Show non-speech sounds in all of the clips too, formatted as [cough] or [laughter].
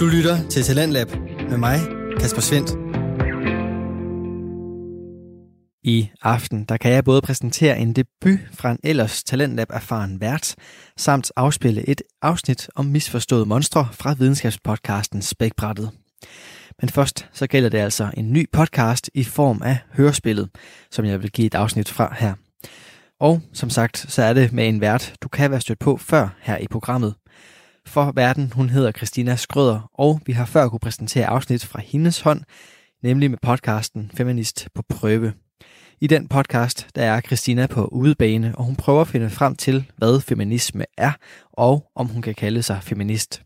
Du lytter til Talentlab med mig, Kasper Svendt. I aften der kan jeg både præsentere en debut fra en ellers Talentlab-erfaren vært, samt afspille et afsnit om misforståede monstre fra videnskabspodcasten Spækbrættet. Men først så gælder det altså en ny podcast i form af hørespillet, som jeg vil give et afsnit fra her. Og som sagt, så er det med en vært, du kan være stødt på før her i programmet. For verden, hun hedder Christina Skrøder, og vi har før kunne præsentere afsnit fra hendes hånd, nemlig med podcasten Feminist på prøve. I den podcast, der er Christina på udebane, og hun prøver at finde frem til, hvad feminisme er, og om hun kan kalde sig feminist.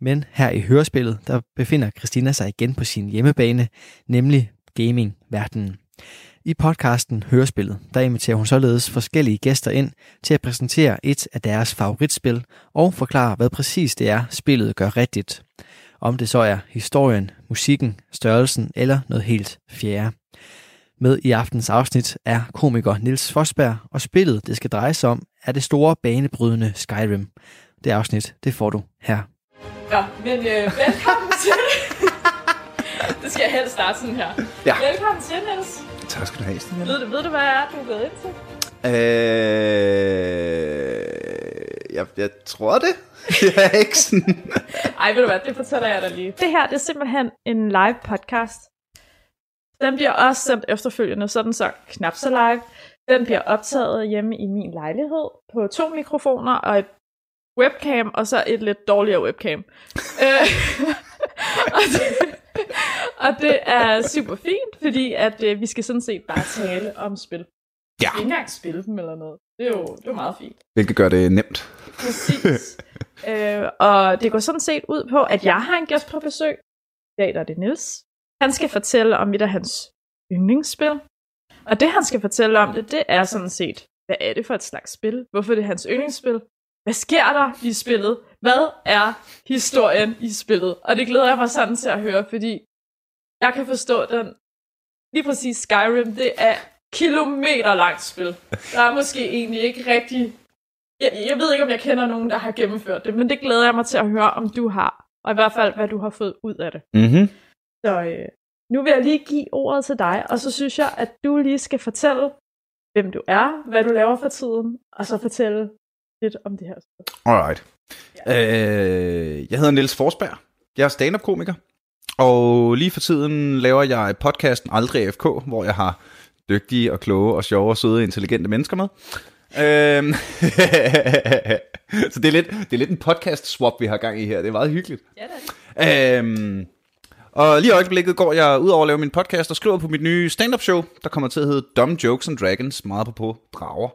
Men her i hørespillet, der befinder Christina sig igen på sin hjemmebane, nemlig gaming-verdenen. I podcasten Hørespillet, der inviterer hun således forskellige gæster ind til at præsentere et af deres favoritspil og forklare, hvad præcis det er, spillet gør rigtigt. Om det så er historien, musikken, størrelsen eller noget helt fjerde. Med i aftens afsnit er komiker Nils Fosberg, og spillet, det skal dreje sig om, er det store banebrydende Skyrim. Det afsnit, det får du her. Ja, men øh, velkommen til. [laughs] det skal jeg helst starte sådan her. Ja. Velkommen til, Niels. Tak skal du have, Stine. Ved du, ved du hvad er, du er gået ind til? Øh, jeg, jeg tror det. [laughs] Jeg er ikke sådan... Ej, ved du hvad, det fortæller jeg dig lige. Det her, det er simpelthen en live podcast. Den bliver også sendt efterfølgende, sådan så knap så live. Den bliver optaget hjemme i min lejlighed på to mikrofoner og et webcam, og så et lidt dårligere webcam. Øh, [laughs] og, det, og det er super fint, fordi at øh, vi skal sådan set bare tale om spil. Ja. Ikke engang spille dem eller noget. Det er jo, det er meget fint. Hvilket gør det nemt. Præcis. [laughs] øh, og det går sådan set ud på, at jeg har en gæst på besøg. I dag der er det Nils. Han skal fortælle om et af hans yndlingsspil. Og det han skal fortælle om det, det er sådan set, hvad er det for et slags spil? Hvorfor er det hans yndlingsspil? Hvad sker der i spillet? Hvad er historien i spillet? Og det glæder jeg mig sådan til at høre, fordi jeg kan forstå den. Lige præcis Skyrim, det er kilometer langt spil. Der er måske egentlig ikke rigtig... Jeg, jeg ved ikke, om jeg kender nogen, der har gennemført det, men det glæder jeg mig til at høre, om du har. Og i hvert fald, hvad du har fået ud af det. Mm-hmm. Så øh, nu vil jeg lige give ordet til dig, og så synes jeg, at du lige skal fortælle, hvem du er, hvad du laver for tiden, og så fortælle lidt om det her. Alright. Øh, jeg hedder Niels Forsberg. Jeg er stand-up-komiker. Og lige for tiden laver jeg podcasten Aldrig FK, hvor jeg har dygtige og kloge og sjove og søde intelligente mennesker med. Øhm, [laughs] så det er, lidt, det er lidt en podcast-swap, vi har gang i her. Det er meget hyggeligt. Ja, det er det. Øhm, og lige i øjeblikket går jeg ud over at lave min podcast og skriver på mit nye stand-up show, der kommer til at hedde Dumb Jokes and Dragons, meget på på drager.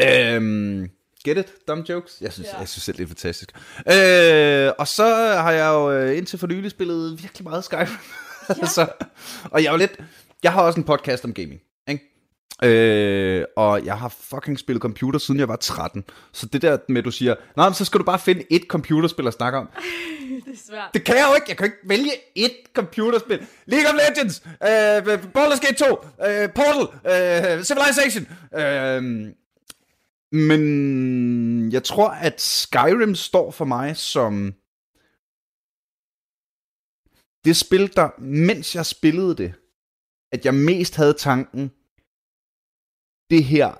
Øhm, get it? Dumb jokes? Jeg synes, Ja. jeg synes selv, det er fantastisk. Øh, og så har jeg jo øh, indtil for nylig spillet virkelig meget Skyrim. [laughs] Ja. så, og jeg er jo lidt... Jeg har også en podcast om gaming, ikke? Øh, og jeg har fucking spillet computer, siden jeg var 13. Så det der med, at du siger, nej, men så skal du bare finde et computerspil at snakke om. [laughs] det er svært. Det kan jeg jo ikke. Jeg kan ikke vælge ét computerspil. League of Legends, uh, Baldur's Gate 2, uh, Portal, uh, Civilization. Uh, men jeg tror, at Skyrim står for mig som det spil, der, mens jeg spillede det, at jeg mest havde tanken, det her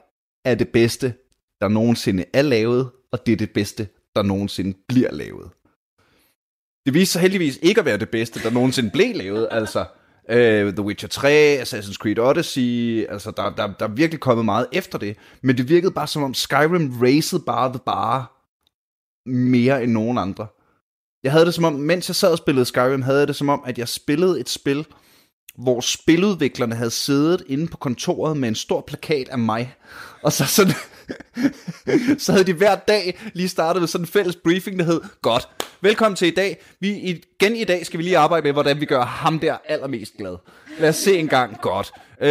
er det bedste, der nogensinde er lavet, og det er det bedste, der nogensinde bliver lavet. Det viste sig heldigvis ikke at være det bedste, der nogensinde blev lavet. Altså, øh, The Witcher 3, Assassin's Creed Odyssey, altså der, der, der er virkelig kommet meget efter det. Men det virkede bare som om Skyrim racede bare the bar mere end nogen andre. Jeg havde det som om, mens jeg sad og spillede Skyrim, havde jeg det som om, at jeg spillede et spil, hvor spiludviklerne havde siddet inde på kontoret med en stor plakat af mig. Og så sådan, så havde de hver dag lige startet med sådan en fælles briefing, der hed, godt, velkommen til i dag. Vi, igen i dag skal vi lige arbejde med, hvordan vi gør ham der allermest glad. Lad os se en gang, godt. Øh,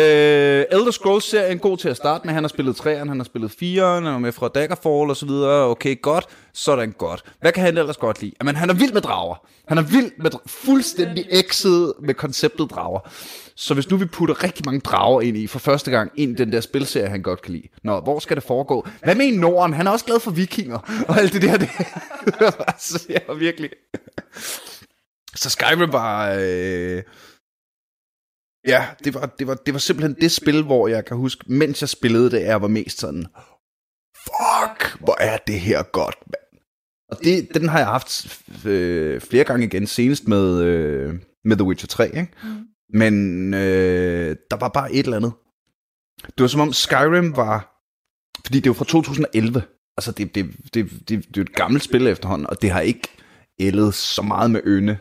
Elder Scrolls serien god til at starte med. Han har spillet 3'eren, han har spillet 4'eren, han er med fra Daggerfall og så videre. Okay, godt. Sådan godt. Hvad kan han ellers godt lide? Jamen, han er vild med drager. Han er vild med dra- fuldstændig ekset med konceptet drager. Så hvis nu vi putter rigtig mange drager ind i for første gang ind i den der spilserie, han godt kan lide. Nå, hvor skal det foregå? Hvad med i Norden? Han er også glad for vikinger og alt det der. [laughs] Det. altså, jeg var virkelig... Så Skyrim var... Øh, ja, det var, det, var, det var simpelthen det spil, hvor jeg kan huske, mens jeg spillede det, jeg var mest sådan... Fuck, hvor er det her godt, mand. Og det, den har jeg haft øh, flere gange igen, senest med, øh, med The Witcher 3, ikke? Mm. Men øh, der var bare et eller andet. Det var som om Skyrim var... Fordi det var fra 2011. Altså, det, det, det, det, det er et gammelt spil efterhånden, og det har ikke ældet så meget med øne.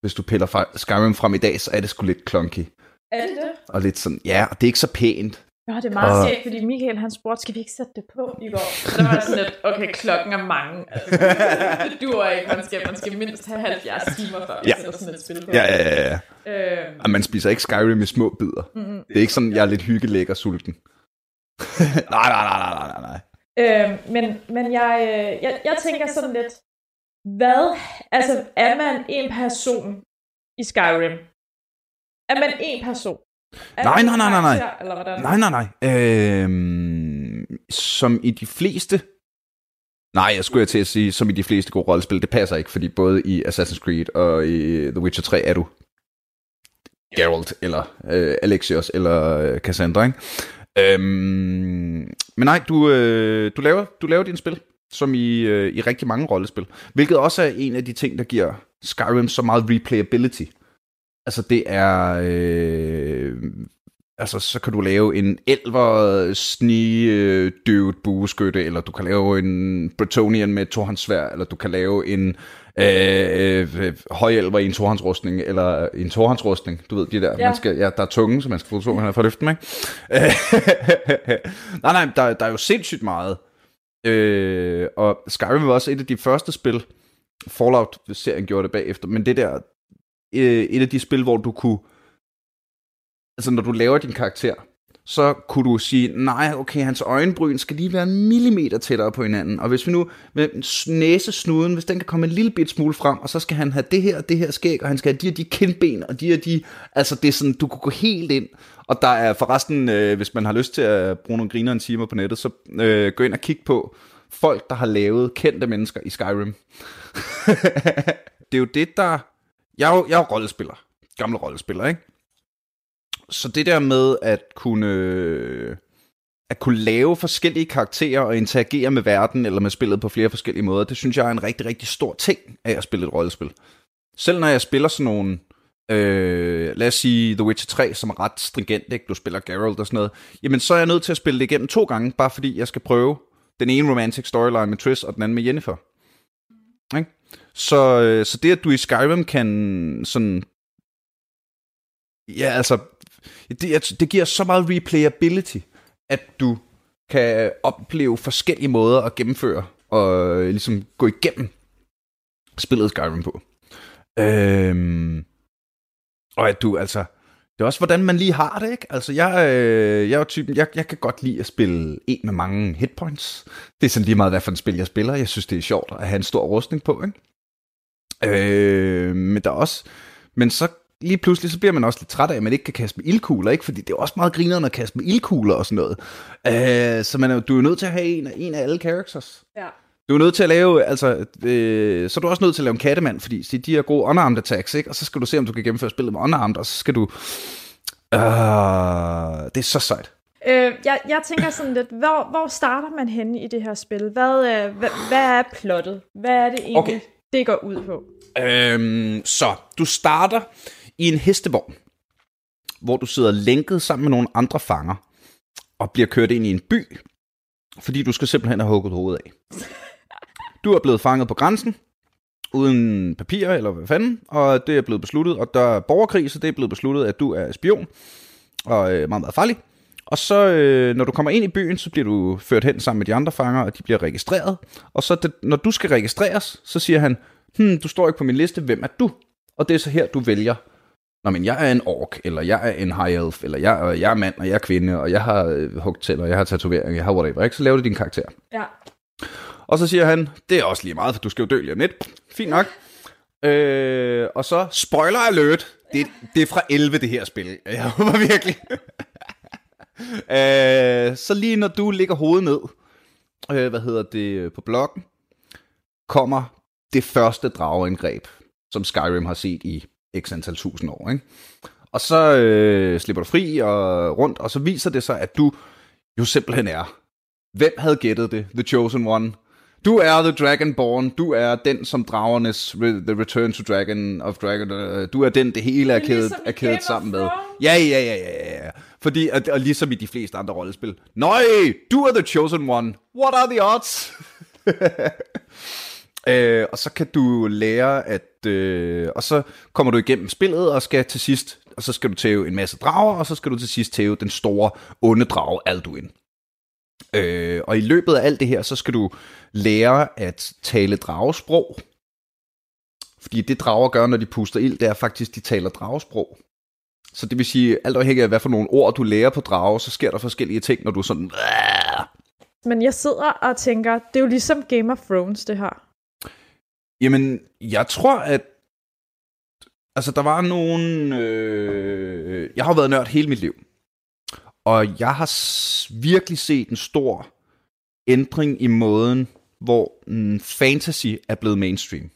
Hvis du piller Skyrim frem i dag, så er det sgu lidt clunky. Er det? Og lidt sådan, ja, og det er ikke så pænt. Ja, det er meget og... skægt, fordi Michael han spurgte, skal vi ikke sætte det på i går? Så der var sådan lidt, okay, klokken er mange. Altså, det duer ikke, man skal, man skal mindst have 70 timer, før ja. sætter sådan et spil på. Ja, ja, ja. ja. Øhm. Og man spiser ikke Skyrim i små bidder. Mm-hmm. Det er ikke sådan, jeg er lidt hyggelæg og sulten. [laughs] nej, nej, nej, nej, nej, nej. Øhm, men, men jeg, øh, jeg, jeg tænker sådan lidt, hvad, altså er man en person i Skyrim? Er man en person? Nej, nej, nej, nej, nej. Nej, nej, nej. Øhm, som i de fleste... Nej, jeg skulle til at sige, som i de fleste gode rollespil. Det passer ikke, fordi både i Assassin's Creed og i The Witcher 3 er du Geralt, eller øh, Alexios, eller øh, Cassandra, ikke? Øhm, men nej, du, øh, du, laver, du laver din spil, som i, øh, i rigtig mange rollespil. Hvilket også er en af de ting, der giver Skyrim så meget replayability. Altså det er... Øh, altså så kan du lave en elver sni døvet bueskytte, eller du kan lave en Bretonian med tohåndssvær, eller du kan lave en øh, øh, højelver i en tohåndsrustning, eller en tohåndsrustning, du ved, de der, ja. man skal, ja, der er tunge, så man skal få to hænder fra løften, ikke? [laughs] nej, nej, der, der er jo sindssygt meget. Øh, og Skyrim var også et af de første spil, Fallout-serien gjorde det bagefter, men det der, øh, et af de spil, hvor du kunne, altså når du laver din karakter, så kunne du sige, nej, okay, hans øjenbryn skal lige være en millimeter tættere på hinanden. Og hvis vi nu med næsesnuden, hvis den kan komme en lille bit smule frem, og så skal han have det her og det her skæg, og han skal have de her de kindben, og de her de, altså det er sådan, du kunne gå helt ind. Og der er forresten, øh, hvis man har lyst til at bruge nogle griner en timer på nettet, så øh, gå ind og kig på folk, der har lavet kendte mennesker i Skyrim. [laughs] det er jo det, der... Jeg er jo, jeg er jo rollespiller. Gamle rollespiller, ikke? så det der med at kunne at kunne lave forskellige karakterer og interagere med verden eller med spillet på flere forskellige måder, det synes jeg er en rigtig, rigtig stor ting af at spille et rollespil. Selv når jeg spiller sådan nogle, øh, lad os sige The Witcher 3, som er ret stringent, ikke? du spiller Geralt og sådan noget, jamen så er jeg nødt til at spille det igennem to gange, bare fordi jeg skal prøve den ene romantic storyline med Triss og den anden med Jennifer. Ikke? Så, øh, så det, at du i Skyrim kan sådan Ja, altså, det, det giver så meget replayability, at du kan opleve forskellige måder at gennemføre og øh, ligesom gå igennem spillet Skyrim på. Øhm, og at du altså, det er også hvordan man lige har det, ikke? Altså jeg, øh, jeg er typen, jeg, jeg kan godt lide at spille en med mange hitpoints. Det er sådan lige meget, hvad for en spil jeg spiller. Jeg synes, det er sjovt at have en stor rustning på, ikke? Øh, men der er også, men så lige pludselig så bliver man også lidt træt af, at man ikke kan kaste med ildkugler, ikke? fordi det er også meget grinerende at kaste med ildkugler og sådan noget. Uh, så man er, du er nødt til at have en, en af alle characters. Ja. Du er nødt til at lave, altså, øh, så er du også nødt til at lave en kattemand, fordi så de har gode unarmed attacks, ikke? og så skal du se, om du kan gennemføre spillet med unarmed, og så skal du... Uh, det er så sejt. Øh, jeg, jeg tænker sådan lidt, hvor, hvor starter man henne i det her spil? Hvad, øh, hvad, hvad er plottet? Hvad er det egentlig, okay. det går ud på? Øhm, så, du starter i en hestevogn, hvor du sidder lænket sammen med nogle andre fanger, og bliver kørt ind i en by, fordi du skal simpelthen have hugget hovedet af. Du er blevet fanget på grænsen, uden papirer eller hvad fanden, og det er blevet besluttet, og der er borgerkrig, så det er blevet besluttet, at du er spion, og øh, meget, meget farlig. Og så, øh, når du kommer ind i byen, så bliver du ført hen sammen med de andre fanger, og de bliver registreret. Og så, det, når du skal registreres, så siger han, hmm, du står ikke på min liste, hvem er du? Og det er så her, du vælger, Nå, men jeg er en ork, eller jeg er en high elf, eller jeg, jeg er mand, og jeg er kvinde, og jeg har øh, hugt til, og jeg har tatovering, jeg har whatever, ikke? Så laver du din karakter. Ja. Og så siger han, det er også lige meget, for du skal jo dø lige net. Fint nok. Øh, og så, spoiler alert, det, det er fra 11, det her spil. [laughs] Jeg håber virkelig. [laughs] øh, så lige når du ligger hovedet ned, øh, hvad hedder det, på blokken, kommer det første drageindgreb som Skyrim har set i x antal tusind år. Ikke? Og så øh, slipper du fri og rundt, og så viser det sig, at du jo simpelthen er. Hvem havde gættet det? The Chosen One. Du er The Dragonborn. Du er den, som dragernes The Return to Dragon of Dragon. Uh, du er den, det hele er kædet, ligesom er kædet sammen med. Ja, ja, ja, ja, ja. Fordi, og, og ligesom i de fleste andre rollespil. Nøj, du er The Chosen One. What are the odds? [laughs] Øh, og så kan du lære at... Øh, og så kommer du igennem spillet og skal til sidst... Og så skal du tæve en masse drager, og så skal du til sidst tæve den store onde drage Alduin. Øh, og i løbet af alt det her, så skal du lære at tale dragesprog. Fordi det drager gør, når de puster ild, det er faktisk, de taler dragesprog. Så det vil sige, alt afhængig af, hvad for nogle ord du lærer på drage, så sker der forskellige ting, når du er sådan... Men jeg sidder og tænker, det er jo ligesom Game of Thrones, det her. Jamen, jeg tror, at... Altså, der var nogen... Øh... Jeg har været nørd hele mit liv. Og jeg har virkelig set en stor ændring i måden, hvor mm, fantasy er blevet mainstream.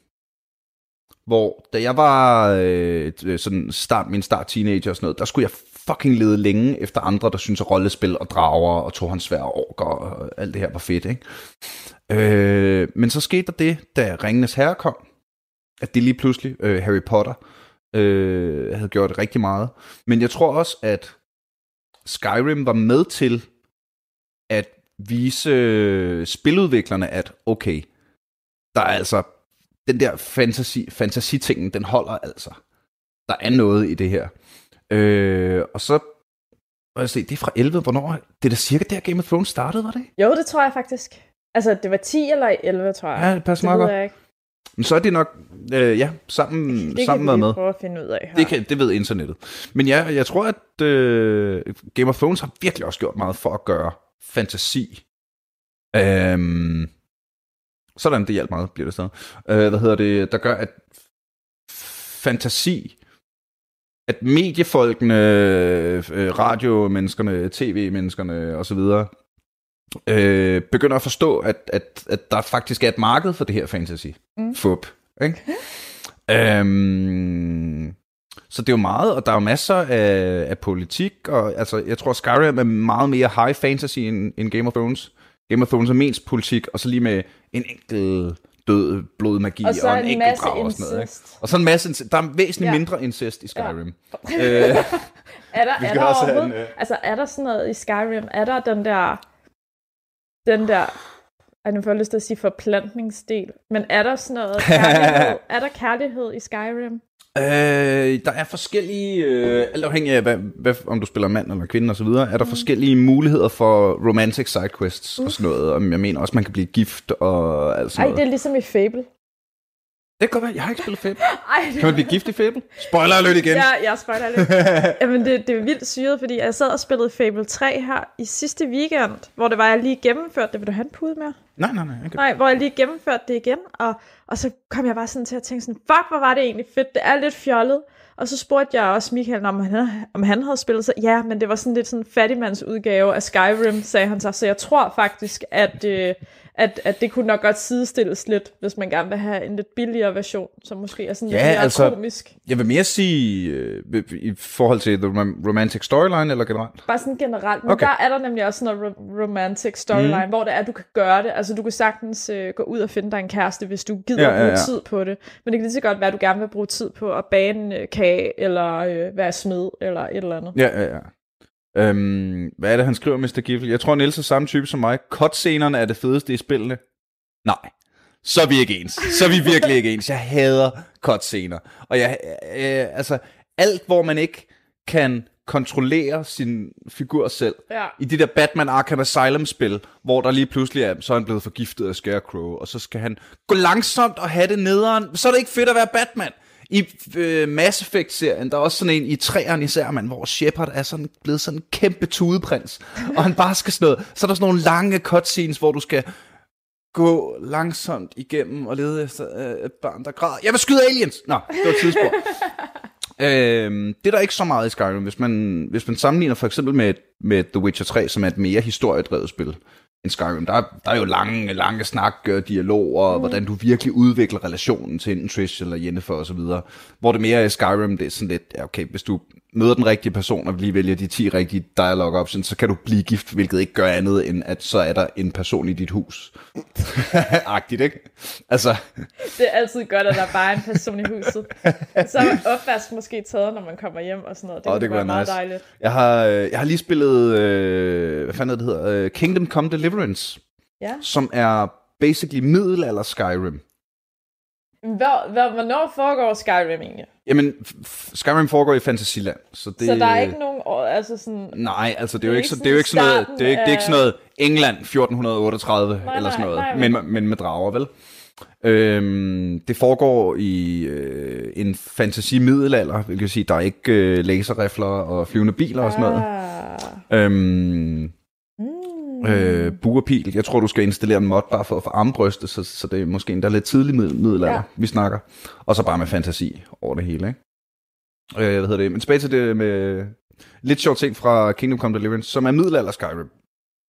Hvor da jeg var øh, øh sådan start, min start teenager og sådan noget, der skulle jeg fucking lede længe efter andre, der synes at rollespil og drager og tog hans svær orker og alt det her var fedt, ikke? Øh, men så skete der det, da Ringenes Herre kom, at det lige pludselig, øh, Harry Potter, øh, havde gjort rigtig meget. Men jeg tror også, at Skyrim var med til at vise øh, spiludviklerne, at okay, der er altså, den der fantasy, fantasy-tingen, den holder altså. Der er noget i det her. Øh, og så, og jeg se, det er fra 11, hvornår, det er da cirka der Game of Thrones startede, var det? Jo, det tror jeg faktisk. Altså, det var 10 eller 11, tror jeg. Ja, det passer det meget godt. Men så er det nok, øh, ja, sammen, Det sammen kan vi med. prøve at finde ud af her. Det, kan, det ved internettet. Men ja, jeg tror, at øh, Game of Thrones har virkelig også gjort meget for at gøre fantasi. Øhm, sådan, det hjalp meget, bliver det stadig. Øh, hvad hedder det, der gør, at fantasi, at mediefolkene, øh, radiomenneskerne, tv-menneskerne osv., øh, begynder at forstå, at, at, at der faktisk er et marked for det her fantasy. Mm. Fup. Ikke? Øhm, så det er jo meget, og der er jo masser af, af politik, og altså, jeg tror, Skyrim er meget mere high fantasy end, end Game of Thrones. Game of Thrones er mest politik, og så lige med en enkelt død blodmagi og så og en, en enkelt drag og sådan noget. Ikke? Og så en masse, incest. der er væsentligt Ja. mindre incest i Skyrim. Ja. øh, [laughs] Er der, er der en, øh, altså er der sådan noget i Skyrim, er der den der, den der, ej, nu får jeg lyst til at sige forplantningsdel, men er der sådan noget [laughs] kærlighed, er der kærlighed i Skyrim? Øh, der er forskellige, øh, alt afhængig af, hvad, hvad, om du spiller mand eller kvinde osv., er der mm. forskellige muligheder for romantic sidequests og sådan noget. Og jeg mener også, man kan blive gift og alt sådan Ej, noget. det er ligesom i Fable. Det kan godt være, jeg har ikke spillet Fable. [laughs] Ej, det Kan man blive gift i Fable? Spoiler alert igen. Ja, jeg spoiler lidt. [laughs] Jamen, det, det er vildt syret, fordi jeg sad og spillede Fable 3 her i sidste weekend, hvor det var, jeg lige gennemførte det. Vil du have en pude mere? Nej, nej, nej. Okay. Nej, hvor jeg lige gennemførte det igen, og, og så kom jeg bare sådan til at tænke sådan, fuck, hvor var det egentlig fedt, det er lidt fjollet. Og så spurgte jeg også Michael, om han, om han havde spillet så. Ja, men det var sådan lidt sådan en fattigmands udgave af Skyrim, sagde han så. Så jeg tror faktisk, at, øh, at, at det kunne nok godt sidestilles lidt, hvis man gerne vil have en lidt billigere version, som måske er sådan Ja, lidt mere altså- komisk. Jeg vil mere sige, øh, i forhold til the rom- romantic storyline, eller generelt? Bare sådan generelt. Men Okay. der er der nemlig også sådan noget ro- romantic storyline, mm. hvor det er, at du kan gøre det. Altså, du kan sagtens øh, gå ud og finde dig en kæreste, hvis du gider Ja, ja, ja, bruge tid på det. Men det kan lige så godt være, at du gerne vil bruge tid på at bage en øh, kage, eller øh, være smed, eller et eller andet. Ja, ja, ja. Øhm, hvad er det, han skriver, Mr. Giffel? Jeg tror, Niels er samme type som mig. Cutscenerne er det fedeste i spillene. Nej. Så er vi ikke ens. Så er vi virkelig ikke ens. Jeg hader cutscener. Og jeg, øh, altså, alt, hvor man ikke kan kontrollere sin figur selv. Ja. I det der Batman Arkham Asylum-spil, hvor der lige pludselig er, så er han blevet forgiftet af Scarecrow, og så skal han gå langsomt og have det nederen. Så er det ikke fedt at være Batman. I øh, Mass Effect-serien, der er også sådan en i træerne især, man, hvor Shepard er sådan blevet sådan en kæmpe tudeprins, og han bare skal sådan noget. Så er der sådan nogle lange cutscenes, hvor du skal gå langsomt igennem og lede efter øh, et barn, der græder. Jeg vil skyde aliens! Nå, det var et tidsspur. [laughs] øhm, det er der ikke så meget i Skyrim. Hvis man, hvis man sammenligner for eksempel med, med The Witcher 3, som er et mere historiedrevet spil, end Skyrim. Der er, der er jo lange, lange snak, øh, dialoger, mm. hvordan du virkelig udvikler relationen til enten Trish eller Jennifer osv. Hvor det mere er i Skyrim, det er sådan lidt, okay, hvis du møder den rigtige person og lige vælger de 10 rigtige dialogue options, så kan du blive gift, hvilket ikke gør andet, end at så er der en person i dit hus. [laughs] Agtigt, ikke? Altså, Det er altid godt, at der bare er en person i huset. [laughs] Så er opvask måske taget, når man kommer hjem og sådan noget. Det, oh, det kunne være være meget nice. dejligt. jeg har, øh, jeg har lige spillet, øh, hvad fanden det hedder, øh, Kingdom Come Deliverance, Ja. som er basically middelalder Skyrim. Hvor, hvor, hvornår foregår Skyrim egentlig? Jamen, Skyrim foregår i Fantasyland, så det... Så der er ikke nogen altså sådan... Nej, altså det er jo ikke, så, det er jo ikke sådan noget, det er ikke, det er ikke sådan noget England 1438 Nej, eller sådan nej, noget, nej, men, men med drager, vel? Øhm, det foregår i øh, en fantasi middelalder, hvilket vil sige, der er ikke øh, laserrifler og flyvende biler og sådan noget. Ah. Øhm. Øh, buerpil, jeg tror, du skal installere en mod bare for at få armbrystet, så, så det er måske endda lidt tidlig middel- middelalder, ja. Vi snakker. Og så bare med fantasi over det hele, ikke? Øh, hvad hedder det? Men tilbage til det med lidt sjovt ting fra Kingdom Come Deliverance, som er middelalder Skyrim.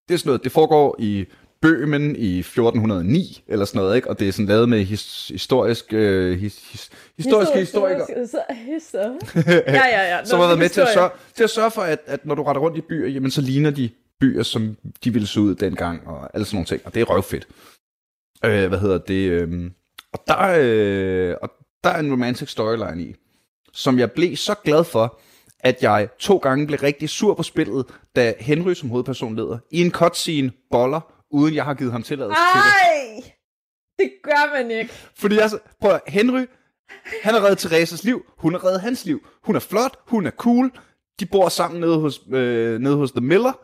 Det er sådan noget, det foregår i Bøhmen i 1409, eller sådan noget, ikke? Og det er sådan lavet med his, historisk, øh, his, his, historiske historikere. [laughs] Ja, ja, ja. som Nå, har været med til at, historie. sørge, til at sørge for, at, at når du retter rundt i byer, jamen så ligner de byer, som de ville se ud dengang, og alle sådan nogle ting, og det er røvfedt. Øh, hvad hedder det? Øh, og, der, øh, og der er en romantic storyline i, som jeg blev så glad for, at jeg to gange blev rigtig sur på spillet, da Henry som hovedperson leder i en cutscene boller, uden jeg har givet ham tilladelse til det. Ej! Det gør man ikke. Fordi altså, prøv at, Henry, han har reddet Theresas liv, hun har reddet hans liv. Hun er flot, hun er cool, de bor sammen nede hos, øh, nede hos The Miller.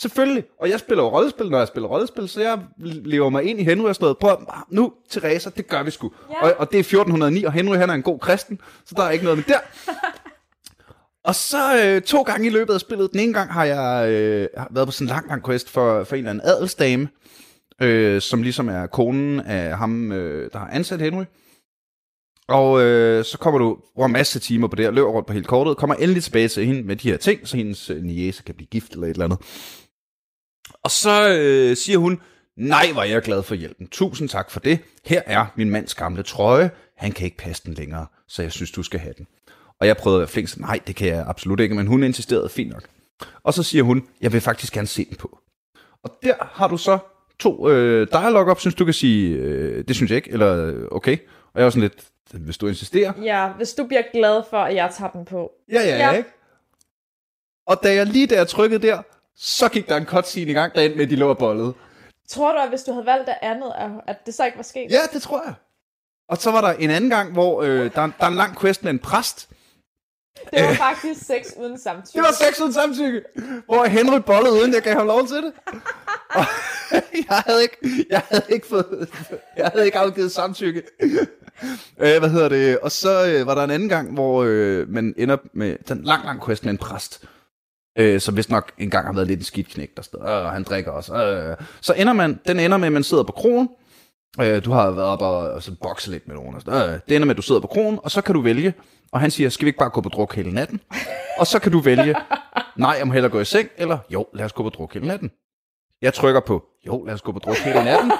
Selvfølgelig, og jeg spiller jo rollespil, når jeg spiller rollespil, så jeg lever mig ind i Henry og sådan noget. Prøv at, nu, Teresa, det gør vi sgu. Ja. Og, og det er 1409, og Henry han er en god kristen, så der er ikke noget med der. [laughs] Og så øh, to gange i løbet af spillet, den ene gang har jeg øh, været på sådan en lang, lang quest for, for en eller anden adelsdame, øh, som ligesom er konen af ham, øh, der har ansat Henry. Og øh, så kommer du over en masse timer på det, og løber rundt på hele kortet, kommer endelig tilbage til hende med de her ting, så hendes øh, niece kan blive gift eller et eller andet. Og så øh, siger hun, nej, var jeg glad for hjælpen. Tusind tak for det. Her er min mands gamle trøje. Han kan ikke passe den længere, så jeg synes, du skal have den. Og jeg prøvede at være flink, så nej, det kan jeg absolut ikke, men hun insisterede fint nok. Og så siger hun, jeg vil faktisk gerne se den på. Og der har du så to øh, dialog op, synes du kan sige, øh, det synes jeg ikke, eller øh, okay. Og jeg var sådan lidt, hvis du insisterer. Ja, hvis du bliver glad for, at jeg tager den på. Ja, ja, ja, Ja. ikke? Og da jeg lige der trykkede der, så gik der en cutscene i gang, der endte med, at de lå og bollede. Tror du, at hvis du havde valgt det andet, at- at det så ikke var sket? Ja, det tror jeg. Og så var der en anden gang, hvor øh, der, der er en lang quest med en præst. Det var faktisk sex uden samtykke. Det var sex uden samtykke, hvor Henry bollede, uden jeg gav ham lov til det. Og [laughs] jeg havde ikke, jeg havde ikke fået, jeg havde ikke afgivet samtykke. Øh, hvad hedder det? Og så øh, var der en anden gang, hvor øh, man ender med den lang, lang quest med en præst. Øh, som vist nok engang har været lidt en skidt knægt der sted. Øh, han drikker også. Øh. Så ender man, den ender med, at man sidder på kronen, Øh, du har været op og, og så bokse lidt med nogen. Og sådan. Øh, det ender med, at du sidder på kronen, og så kan du vælge. Og han siger, skal vi ikke bare gå på druk hele natten? Og så kan du vælge, nej, jeg må hellere gå i seng, eller jo, lad os gå på druk hele natten. Jeg trykker på, jo, lad os gå på druk hele natten.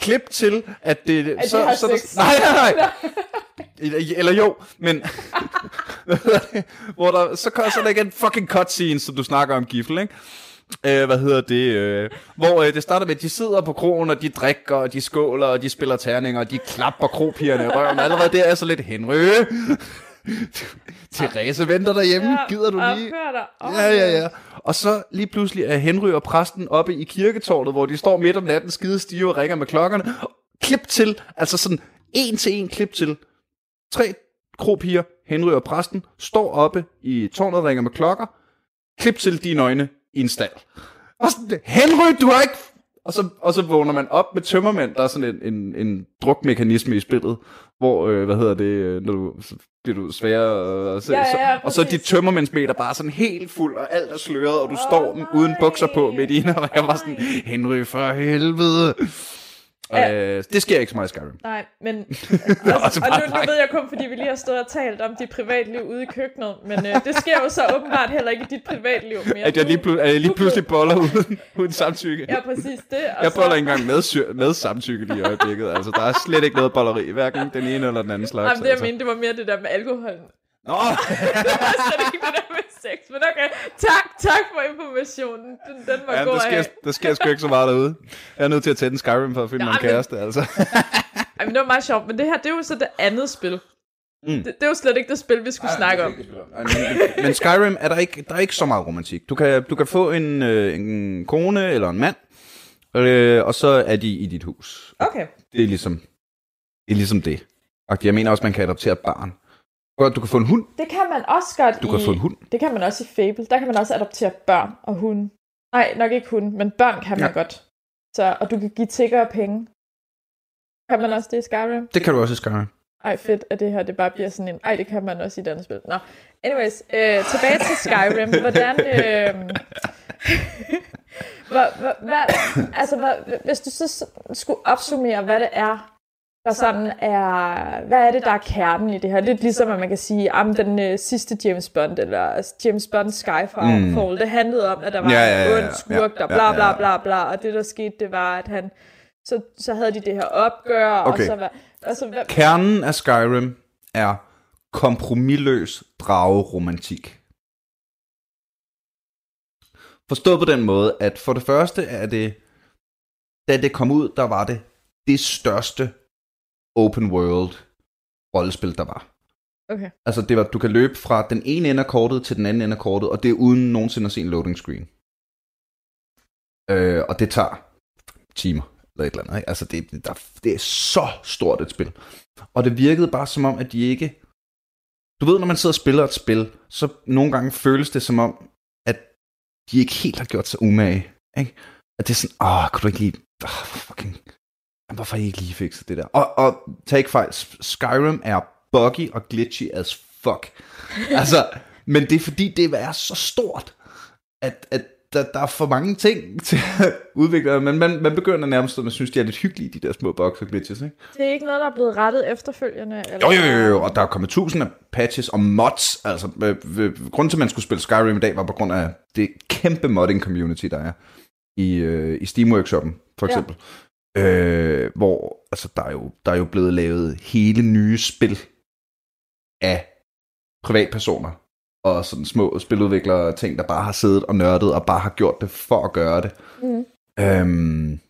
Klip til, at det... At de har sex. nej, nej, nej. Eller, jo, men... Hvor der, så så er der igen en fucking cutscene, som du snakker om, Gifle, ikke? Øh, hvad hedder det? Øh, hvor øh, det starter med, at de sidder på krogen, og de drikker, og de skåler, og de spiller terninger, og de klapper kropigerne i røven. Allerede der er så lidt Henry. [laughs] Therese venter derhjemme. Gider du lige? Ja, ja, ja. Og så lige pludselig er Henry og præsten oppe i kirketårnet, hvor de står midt om natten, skide stive og ringer med klokkerne. Klip til, altså sådan en til en klip til. Tre kropiger, Henry og præsten, står oppe i tårnet og ringer med klokker. Klip til dine øjne i en stald. Og sådan, Henry, du har ikke... Og så, og så vågner man op med tømmermænd. Der er sådan en, en, en drukmekanisme i spillet, hvor, øh, hvad hedder det, øh, når du, så bliver du sværere, og, så, Ja, ja, så, og så er dit tømmermændsmeter bare sådan helt fuld, og alt er sløret, og du oh, står uden bukser på midt i, [laughs] og jeg var sådan, Henry, for helvede. Ja. Øh, det sker ikke så meget i Skyrim. Nej, men [laughs] altså, og nu, nu ved jeg kun, fordi vi lige har stået og talt om dit privatliv ude i køkkenet, men øh, det sker jo så åbenbart heller ikke i dit privatliv mere. At jeg lige, plu- at jeg lige pludselig boller uden, uden samtykke. Ja, præcis det. Og Jeg så, boller ikke engang med, med samtykke lige i øjeblikket. Altså, der er slet ikke noget bolleri, hverken den ene eller den anden slags. Jamen, det jeg altså. mente, det var mere det der med alkohol. Nå, [laughs] det var slet ikke det der med sex. Men okay, tak, tak for informationen. Den, den var ja, god der, sker, af. der sker sgu ikke så meget derude. Jeg er nødt til at tænde Skyrim for at finde Nej, mig en kæreste, altså. [laughs] Ej, men det var meget sjovt. Men det her, det er jo så det andet spil. Mm. Det, det er jo slet ikke det spil, vi skulle snakke om. Men, men Skyrim er der ikke, der er ikke så meget romantik. Du kan, du kan få en, øh, en kone eller en mand, øh, og så er de i dit hus. Okay. Det er ligesom det. Er ligesom det. Og jeg mener også, man kan adoptere et barn. Godt, du kan få en hund. Det kan man også godt Du i... kan få en hund. Det kan man også i Fable. Der kan man også adoptere børn og hunde. Nej, nok ikke hunde, men børn kan man Ja. godt. Så, og du kan give tiggere penge. Kan man også det i Skyrim? Det kan du også i Skyrim. Ej, fedt, at det her det bare bliver sådan en... Ej, det kan man også i et andet spil. Nå, anyways. Øh, tilbage til Skyrim. [laughs] Hvordan... Øh, [laughs] hvad, hvad, hvad, altså, hvad, hvis du så skulle opsummere, hvad det er, der sådan er... Hvad er det, der er kernen i det her? Lidt ligesom, at man kan sige, at den øh, sidste James Bond, eller James Bond Skyfall, Mm. det handlede om, at der var Ja, ja, ja, en ond skurk, der bla bla bla bla, og det, der skete, det var, at han... Så, så havde de det her opgør, Okay. og så var... Og så, hvad, Kernen af Skyrim er kompromilløs drageromantik. Forstået på den måde, at for det første er det, da det kom ud, der var det det største open world rollespil, der var. Okay. Altså det var, du kan løbe fra den ene ende af kortet til den anden ende af kortet, og det er uden nogensinde at se en loading screen. Øh, og det tager timer, eller et eller andet. Ikke? Altså det, der, det er så stort et spil. Og det virkede bare som om, at de ikke... Du ved, når man sidder og spiller et spil, så nogle gange føles det som om, at de ikke helt har gjort sig umage. Ikke? At det er sådan, åh, kunne du ikke lige... Oh, fucking... Hvorfor har I ikke lige fikset det der? Og, og tag ikke fejl, Skyrim er buggy og glitchy as fuck. altså, men det er fordi, det er så stort, at, at der, der er for mange ting [laughs] til at udvikle, men man, man begynder nærmest at man synes, de er lidt hyggelige, de der små bugs og glitches, ikke? Det er ikke noget, der er blevet rettet efterfølgende? Eller? Jo, jo, jo, jo, og der er kommet tusind af patches og mods, altså, øh, øh, grunden til, at man skulle spille Skyrim i dag, var på grund af det kæmpe modding community, der er i, øh, i Steam Workshoppen, for eksempel. Ja. Øh, hvor, altså, der er, jo, der er jo blevet lavet hele nye spil af privatpersoner, og sådan små spiludviklere, ting, der bare har siddet og nørdet, og bare har gjort det for at gøre det. Mm. Øhm,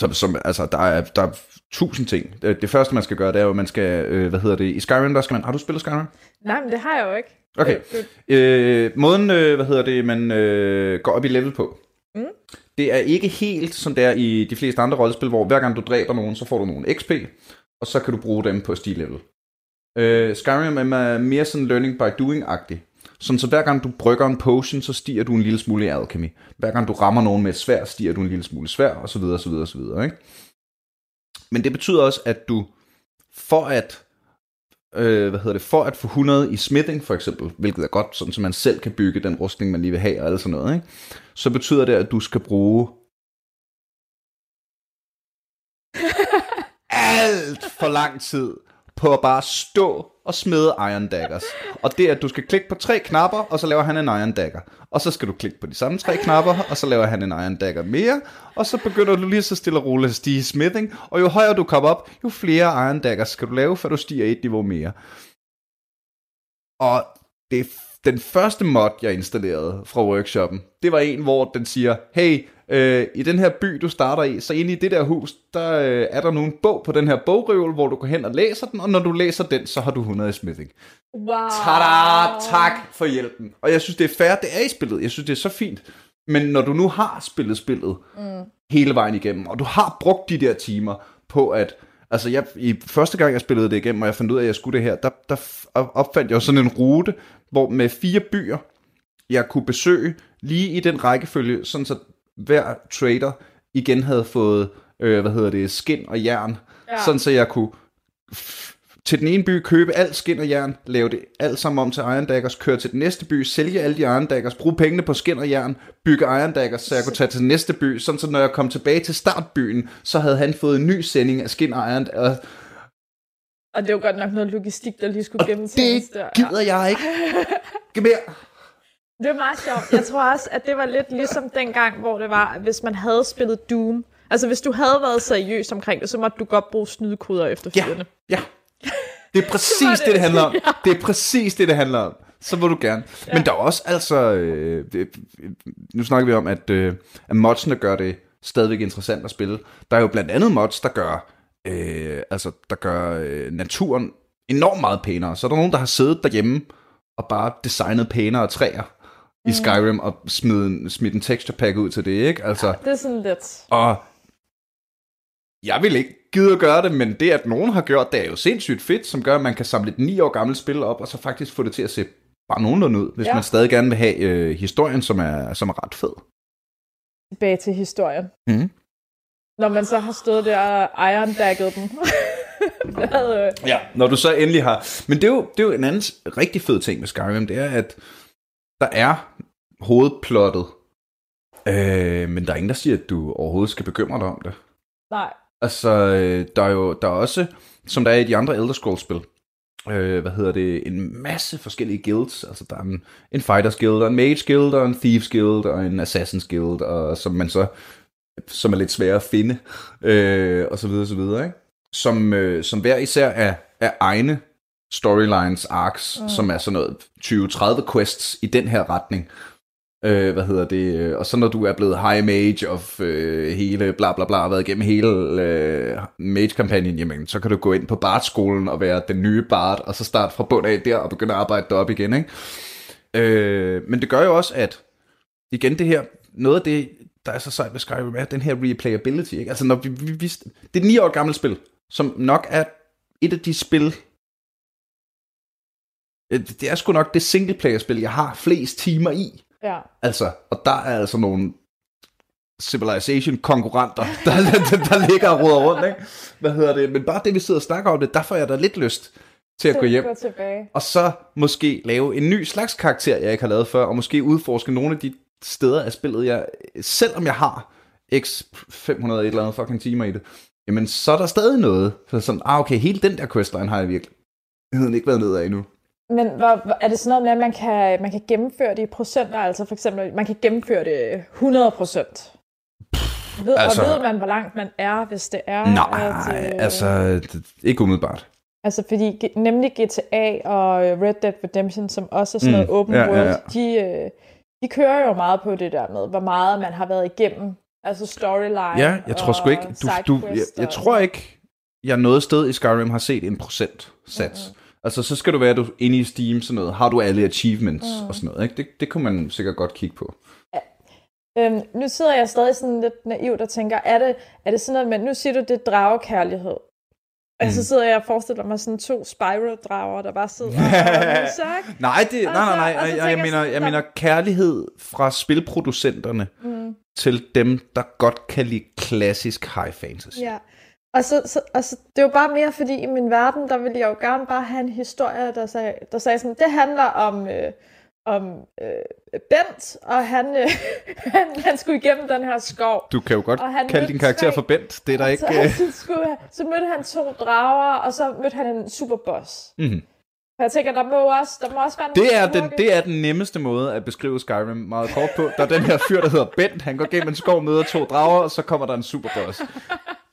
som, som, altså, der er, der er tusind ting. Det, det første, man skal gøre, det er jo, at man skal, øh, hvad hedder det, i Skyrim, der skal man, har du spillet Skyrim? Nej, men det har jeg jo ikke. Okay. Øh, Øh, måden, øh, hvad hedder det, man øh, går op i level på, Mm det er ikke helt som det er i de fleste andre rollespil, hvor hver gang du dræber nogen, så får du nogle XP, og så kan du bruge dem på stil-level. Øh, Skyrim er mere sådan learning by doing-agtig. Sådan så hver gang du brygger en potion, så stiger du en lille smule i alchemy. Hver gang du rammer nogen med et svær, stiger du en lille smule svær, og så videre, og så videre, og så videre, ikke? Men det betyder også, at du for at øh, hvad hedder det, for at få 100 i smithing for eksempel, hvilket er godt, sådan så man selv kan bygge den rustning, man lige vil have og alt sådan noget, ikke? så betyder det, at du skal bruge [laughs] alt for lang tid på at bare stå og smede iron daggers. Og det er, at du skal klikke på tre knapper, og så laver han en iron dagger. Og så skal du klikke på de samme tre knapper, og så laver han en iron dagger mere. Og så begynder du lige så stille og roligt at stige smithing. Og jo højere du kommer op, jo flere iron daggers skal du lave, før du stiger et niveau mere. Og det den første mod, jeg installerede fra workshoppen, det var en, hvor den siger, hey, øh, i den her by, du starter i, så inde i det der hus, der øh, er der nu en bog på den her bogreol, hvor du går hen og læser den, og når du læser den, så har du 100 i smithing. Wow. Tada! Tak for hjælpen. Og jeg synes, det er fair, det er i spillet. Jeg synes, det er så fint. Men når du nu har spillet spillet mm. hele vejen igennem, og du har brugt de der timer på at... Altså, jeg, i første gang, jeg spillede det igennem, og jeg fandt ud af, at jeg skulle det her, der, der opfandt jeg jo sådan en rute, hvor med fire byer, jeg kunne besøge lige i den rækkefølge, sådan så hver trader igen havde fået, øh, hvad hedder det, skin og jern, Ja. sådan så jeg kunne til den ene by, købe alt skin og jern, lave det alt sammen om til Iron Daggers, køre til den næste by, sælge alle de Iron Daggers, bruge pengene på skin og jern, bygge Iron Daggers, så jeg kunne tage til den næste by, sådan så når jeg kom tilbage til startbyen, så havde han fået en ny sending af skin og Iron og, Og det jo godt nok noget logistik, der lige skulle og gennemtænges det der. gider jeg ikke. Giv mere. Det er meget sjovt. Jeg tror også, at det var lidt ligesom dengang, hvor det var, hvis man havde spillet Doom. Altså, hvis du havde været seriøs omkring det, så måtte du godt bruge snydekoder Ja, efterfølgende. ja. Det er [laughs] præcis det, det. det, det handler om. [laughs] Det er præcis det, det handler om. Så må du gerne. Ja. Men der er også altså... Øh, det- nu snakker vi om, at, øh, at modsene gør det stadigvæk interessant at spille. Der er jo blandt andet mods, der gør, øh, altså, der gør øh, naturen enormt meget pænere. Så er der nogen, der har siddet derhjemme og bare designet pænere træer i Skyrim og smidt en, smidt en texture pack ud til det, ikke? Altså, Det er sådan lidt... og jeg vil ikke gide at gøre det, men det, at nogen har gjort det, er jo sindssygt fedt, som gør, at man kan samle et 9 år gammelt spil op, og så faktisk få det til at se bare nogenlunde ud, hvis Ja. ja. man stadig gerne vil have øh, historien, som er, som er ret fed. Tilbage til historien. Mhm. Når man så har stået der og iron dagget dem. [laughs] det havde, øh, Ja, når du så endelig har... Men det er jo, det er jo en anden rigtig fed ting med Skyrim, det er, at der er hovedplottet, øh, men der er ingen, der siger, at du overhovedet skal bekymre dig om det. nej. Altså, øh, der er jo der er også, som der er i de andre Elder Scrolls-spil, øh, hvad hedder det, en masse forskellige guilds. Altså, der er en, en Fighters Guild, og en Mage Guild, og en Thieves Guild, og en Assassins Guild, og som man så, som er lidt svære at finde, øh, og så videre, så videre, ikke? Som, øh, som hver især er, er egne storylines, arcs, mm. som er sådan noget 20-30 quests i den her retning. Øh, hvad hedder det? Og så når du er blevet high mage of øh, hele bla bla bla, og været igennem hele øh, mage-kampagnen, jamen, så kan du gå ind på bardskolen og være den nye Bard, og så starte fra bund af der og begynde at arbejde derop igen, ikke? Øh, men det gør jo også, at igen det her, noget af det, der er så sejt ved Skyrim, er den her replayability, ikke? Altså, når vi, vi, vi, det er et 9 år gammelt spil, som nok er et af de spil, øh, det er sgu nok det singleplayer-spil, jeg har flest timer i. Ja. Altså, og der er altså nogle Civilization-konkurrenter, [laughs] der, der, der ligger og roder rundt, ikke? Hvad hedder det? Men bare det, vi sidder og snakker om det, der får jeg da lidt lyst til at gå hjem. Gå tilbage. Og så måske lave en ny slags karakter, jeg ikke har lavet før, og måske udforske nogle af de steder af spillet, jeg, selvom jeg har x 500 et eller andet fucking timer i det, jamen så er der stadig noget. Så sådan, ah okay, hele den der questline har jeg virkelig ikke været ned af endnu. Men hvor, er det sådan noget med, at man kan, man kan gennemføre det i procenter? Altså for eksempel, man kan gennemføre det 100 procent? Ved, Altså- og ved man, hvor langt man er, hvis det er? Nej, at, øh, altså, ikke umiddelbart. Altså fordi nemlig GTA og Red Dead Redemption, som også er sådan Mm, noget open ja, ja, world, ja. De, øh, de kører jo meget på det der med, hvor meget man har været igennem. Altså storyline Ja, jeg tror sgu ikke, du, du, jeg, jeg tror ikke, jeg noget sted i Skyrim har set en procent sats. Mm-hmm. Altså, så skal du være du inde i Steam, sådan noget. Har du alle achievements mm. og sådan noget, ikke? Det, det kunne man sikkert godt kigge på. Øhm, nu sidder jeg stadig sådan lidt naivt og tænker, er det, er det sådan noget, men nu siger du, det er dragekærlighed. Og Mm. så sidder jeg og forestiller mig sådan to spiral-drager, der bare sidder og musik. [laughs] Nej, det, nej, nej, nej, Og og så jeg, jeg, mener, jeg mener kærlighed fra spilproducenterne Mm. til dem, der godt kan lide klassisk high fantasy. Ja. Og så, så, og så, det var bare mere, fordi i min verden, der ville jeg jo gerne bare have en historie, der sagde, der sagde sådan, det handler om, øh, om øh, Bent, og han, øh, [laughs] han, han skulle igennem den her skov. Du kan jo godt Og han kalde din karakter tre- for Bent. Det er der [laughs] ikke... Så, øh, så, skulle, så mødte han to drager, og så mødte han en superboss. mhm. For jeg tænker, der må også, der må også være Det er, den, det er den nemmeste måde at beskrive Skyrim meget kort på. Der er den her fyr, der hedder Bent. Han går gennem en skov, møder to drager, og så kommer der en superboss.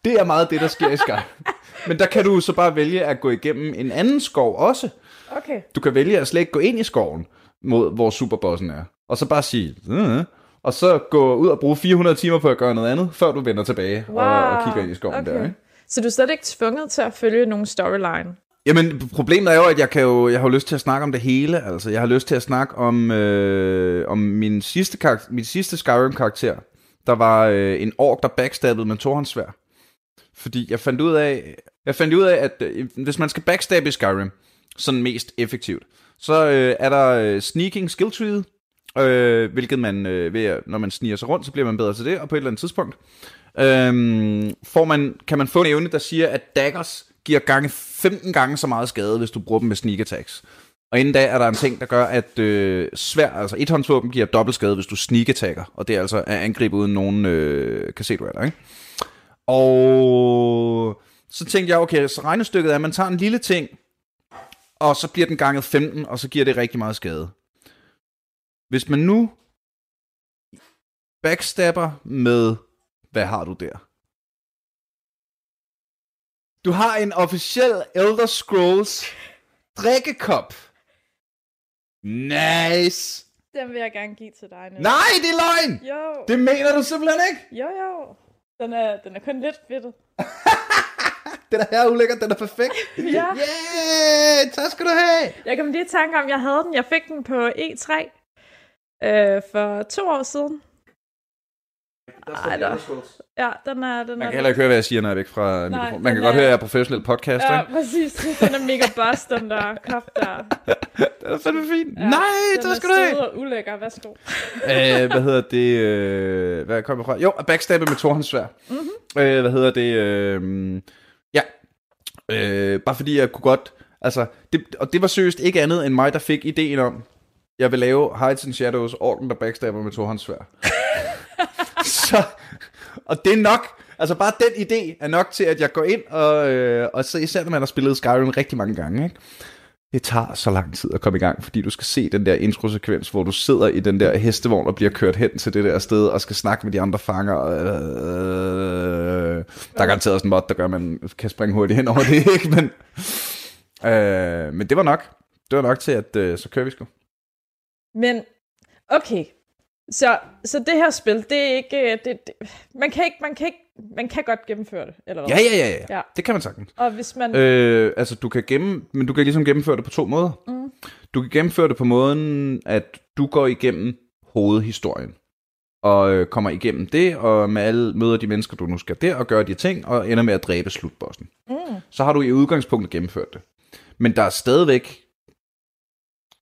Det er meget det, der sker i Skyrim. [laughs] Men der kan du så bare vælge at gå igennem en anden skov også. Okay. Du kan vælge at slet ikke gå ind i skoven, mod hvor superbossen er. Og så bare sige, øh, og så gå ud og bruge 400 timer på at gøre noget andet, før du vender tilbage wow. og, og kigger ind i skoven okay. der. Ikke? Så du er slet ikke tvunget til at følge nogen storyline? Jamen, problemet er jo, at jeg, kan jo, jeg har jo lyst til at snakke om det hele. Altså, jeg har lyst til at snakke om, øh, om min sidste, karakter, min sidste Skyrim-karakter. Der var øh, en ork, der backstabbede med tohåndssvær. Fordi jeg fandt ud af, jeg fandt ud af, at øh, hvis man skal backstabbe i Skyrim, sådan mest effektivt, så øh, er der øh, sneaking skill tree, øh, hvilket man, øh, ved at, når man sniger sig rundt, så bliver man bedre til det, og på et eller andet tidspunkt, øh, får man, kan man få en evne, der siger, at daggers giver gange 15 gange så meget skade, hvis du bruger dem med sneak attacks. Og inden da er der en ting, der gør, at øh, svær, altså et håndsvåben giver dobbelt skade, hvis du sneak attacker. Og det er altså at angribe uden nogen øh, kan se, du er der, ikke? Og så tænkte jeg, okay, så regnestykket er, at man tager en lille ting, og så bliver den ganget 15, og så giver det rigtig meget skade. Hvis man nu backstabber med, hvad har du der? Du har en officiel Elder Scrolls drikkekop. Nice. Den vil jeg gerne give til dig nu. Nej, det er løgn! Jo. Det mener du simpelthen ikke? Jo, jo. Den er, den er kun lidt fedtet. [laughs] Den er her ulækkert, den er perfekt. [laughs] Ja. Yeah, tak skal du have. Jeg kom lige i tanke om, jeg havde den. Jeg fik den på E3 øh, for to år siden. Ej, der. Ja, den er... Den Man er kan heller ikke høre, hvad jeg siger, når jeg er væk fra Nej, mikrofonen. Man kan den godt er- høre, at jeg er professionel podcaster. Ja, ikke? præcis. Den er mega boss, den der kop der. [laughs] Den er fandme fin. Ja, Nej, den er skal du have. sød og ulækker. Værsgo. [laughs] øh, hvad hedder det? Øh, hvad kommer fra? Jo, backstabbe med Torhåndssvær. Mm-hmm. Øh, hvad hedder det? Øh, ja. Øh, bare fordi jeg kunne godt... Altså, det, og det var seriøst ikke andet end mig, der fik ideen om, jeg vil lave Heights and Shadows, Orken, der backstabber med Torhåndssvær. [laughs] så, og det er nok... Altså bare den idé er nok til, at jeg går ind og, øh, og så især når man har spillet Skyrim rigtig mange gange, ikke? Det tager så lang tid at komme i gang, fordi du skal se den der introsekvens, hvor du sidder i den der hestevogn og bliver kørt hen til det der sted og skal snakke med de andre fanger. Øh, der er garanteret også en mod, der gør, at man kan springe hurtigt hen over det, ikke? Men, øh, men det var nok. Det var nok til, at øh, så kører vi sgu. Men, okay. Så, så det her spil, det er ikke... øh, Det, det, man, kan ikke man, kan ikke... man kan godt gennemføre det, eller hvad? Ja, ja, ja, ja. Ja. Det kan man sagtens. Og hvis man... Øh, altså, du kan gemme, men du kan ligesom gennemføre det på to måder. Mm. Du kan gennemføre det på måden, at du går igennem hovedhistorien. Og øh, kommer igennem det, og med alle møder de mennesker, du nu skal der, og gør de ting, og ender med at dræbe slutbossen. Mm. Så har du i udgangspunktet gennemført det. Men der er stadigvæk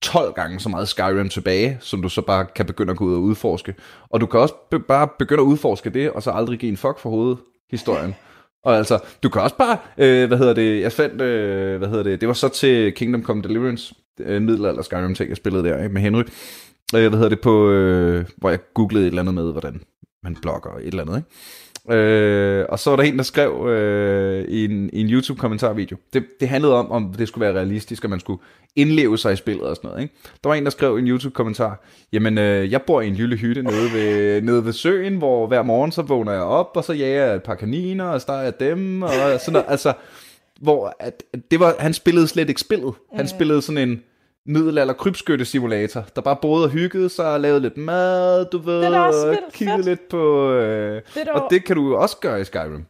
12 gange så meget Skyrim tilbage, som du så bare kan begynde at gå ud og udforske. Og du kan også be- bare begynde at udforske det, og så aldrig give en fuck for hovedhistorien. [laughs] Og altså, du kan også bare, øh, hvad hedder det, jeg fandt, øh, hvad hedder det, det var så til Kingdom Come Deliverance, øh, middelalder Skyrim ting, jeg spillede der ikke, med Henry. Øh, hvad hedder det på, øh, hvor jeg googlede et eller andet med, hvordan man blogger og et eller andet, ikke? Øh, og så var der en, der skrev øh, i en, i en YouTube-kommentarvideo. Det, det handlede om, om det skulle være realistisk, og man skulle indleve sig i spillet og sådan noget. Ikke? Der var en, der skrev i en YouTube-kommentar, jamen, øh, jeg bor i en lille hytte nede ved, [laughs] nede ved søen, hvor hver morgen så vågner jeg op, og så jager jeg et par kaniner, og steger jeg dem, og sådan noget. Altså, hvor at, at det var, han spillede slet ikke spillet. Han spillede sådan en middelalder krybskytte simulator, der bare boede og hyggede sig og lavede lidt mad, du ved, Det er også og kiggede fedt. lidt på... Øh, Det og det kan du også gøre i Skyrim.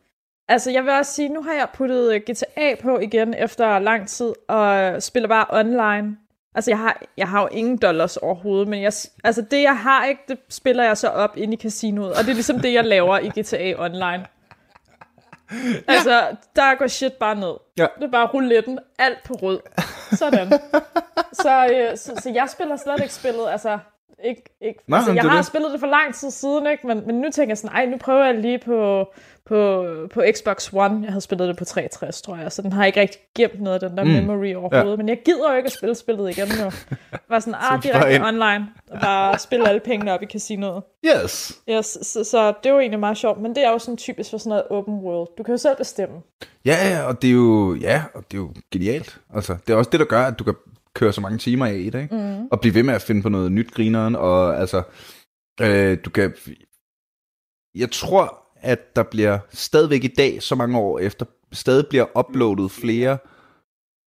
Altså, jeg vil også sige, nu har jeg puttet øh, GTA på igen efter lang tid, og spiller bare online. Altså, jeg har, jeg har jo ingen dollars overhovedet, men jeg, altså, det jeg har ikke, det spiller jeg så op ind i casinoet, og det er ligesom det, jeg laver i GTA Online. Altså, der går shit bare ned. Ja. Det er bare rouletten, alt på rød. Sådan. [laughs] så, øh, så, så jeg spiller slet ikke spillet, altså, ikke, ikke. Nej, altså, jeg har det. spillet det for lang tid siden, ikke? Men, men nu tænker jeg sådan, ej, nu prøver jeg lige på, på, på Xbox One. Jeg havde spillet det på 63, tror jeg, så den har ikke rigtig gemt noget af den der mm. memory overhovedet. Ja. Men jeg gider jo ikke at spille spillet igen nu. [laughs] Var sådan, ah, direkte online, og bare [laughs] spille alle pengene op i casinoet. Yes. Yes, så, så det var egentlig meget sjovt, men det er jo sådan typisk for sådan noget open world. Du kan jo selv bestemme. Ja, ja, og det er jo, ja, og det er jo genialt. Altså, det er også det, der gør, at du kan køre så mange timer af i det, ikke? Mm. Og blive ved med at finde på noget nyt grineren, og altså, øh, du kan... Jeg tror, at der bliver stadigvæk i dag, så mange år efter, stadig bliver uploadet flere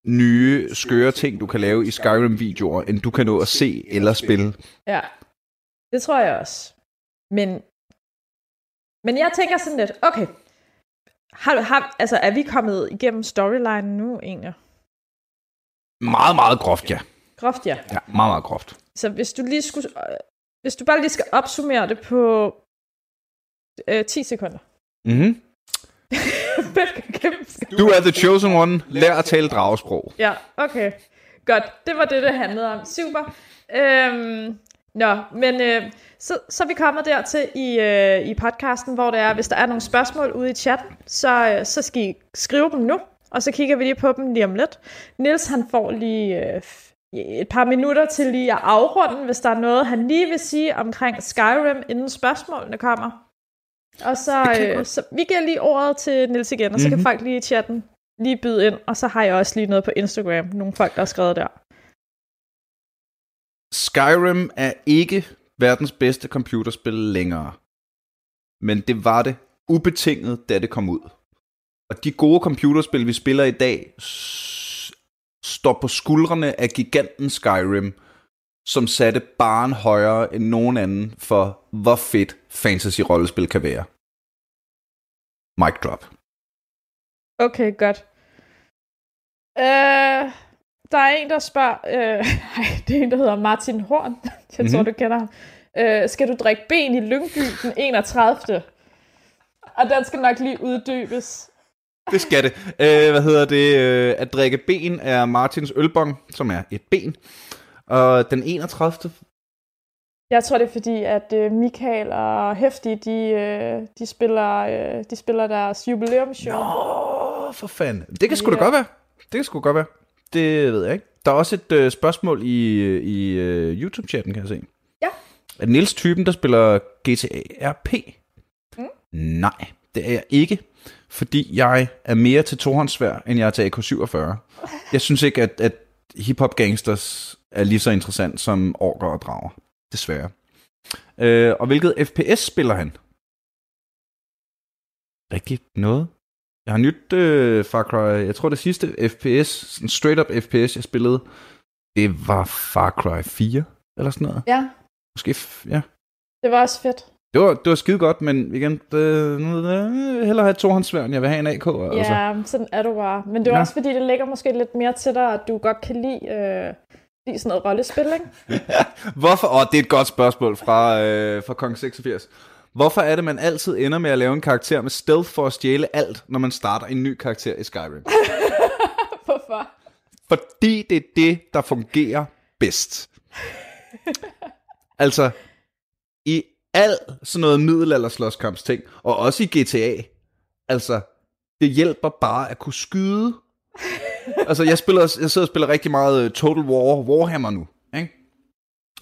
nye, skøre ting, du kan lave i Skyrim-videoer, end du kan nå at se eller spille. Ja, det tror jeg også. Men, men jeg tænker sådan lidt, okay, har, har, altså, er vi kommet igennem storyline nu egentlig? Meget, meget groft, ja. Groft, ja. Ja, meget, meget groft. Så hvis du lige skulle, øh, hvis du bare lige skal opsummere det på øh, 10 sekunder. [laughs] Gennemskue- Du er the chosen one. Lær at tale dragesprog. Ja, okay. Godt, det var det, det handlede om. Super. Øhm, nå, men øh, så, så er vi kommet dertil i, øh, i podcasten, hvor det er, hvis der er nogle spørgsmål ude i chatten, så, øh, så skal I skrive dem nu, og så kigger vi lige på dem lige om lidt. Nils han får lige øh, et par minutter til lige at afrunde, hvis der er noget, han lige vil sige omkring Skyrim, inden spørgsmålene kommer. Og så, øh, så vi giver lige ordet til Nils igen, og så mm-hmm. kan folk lige i chatten lige byde ind, og så har jeg også lige noget på Instagram, nogle folk, der har skrevet der. Skyrim er ikke verdens bedste computerspil længere. Men det var det ubetinget, da det kom ud. Og de gode computerspil, vi spiller i dag, står på skuldrene af giganten Skyrim, som satte barn højere end nogen anden for, hvor fedt fantasy-rollespil kan være. Mic drop. Okay, godt. Øh, der er en, der spørger... Øh, [laughs] det er en, der hedder Martin Horn. [laughs] Jeg mm-hmm. tror, du kender ham. Øh, skal du drikke ben i Lyngby den 31. Og den skal nok lige uddybes. Det skal det. Øh, hvad hedder det? Øh, at drikke ben er Martins ølbong, som er et ben. Og den 31. Jeg tror, det er fordi, at øh, Michael og Hæftig, de, øh, de, spiller, øh, de spiller deres jubilæumsshow. Nå, for fanden. Det kan sgu yeah. da godt være. Det kan sgu godt være. Det ved jeg ikke. Der er også et øh, spørgsmål i, i øh, YouTube-chatten, kan jeg se. Ja. Er Niels typen, der spiller GTA RP? Mm. Nej, det er jeg ikke. Fordi jeg er mere til tohåndsvær, end jeg er til AK-47. Jeg synes ikke, at, at hip-hop gangsters er lige så interessant som orker og drager. Desværre. Øh, og hvilket FPS spiller han? Rigtig noget. Jeg har nyt øh, Far Cry, jeg tror det sidste FPS, sådan straight up FPS, jeg spillede, det var Far Cry 4, eller sådan noget. Ja. Måske, ja. Det var også fedt. Det var, det var skide godt, men igen, det, hellere have end jeg vil have en AK. Ja, altså. sådan er du bare. Men det er ja. også fordi, det ligger måske lidt mere til dig, at du godt kan lide, øh, lide sådan noget rollespil, ikke? [laughs] Hvorfor? Åh, oh, det er et godt spørgsmål fra, øh, fra Kong 86. Hvorfor er det, man altid ender med at lave en karakter med stealth for at stjæle alt, når man starter en ny karakter i Skyrim? [laughs] Hvorfor? Fordi det er det, der fungerer bedst. [laughs] altså, i al sådan noget middelalder ting, og også i GTA, altså, det hjælper bare at kunne skyde. altså, jeg, spiller, jeg sidder og spiller rigtig meget øh, Total War, Warhammer nu, ikke?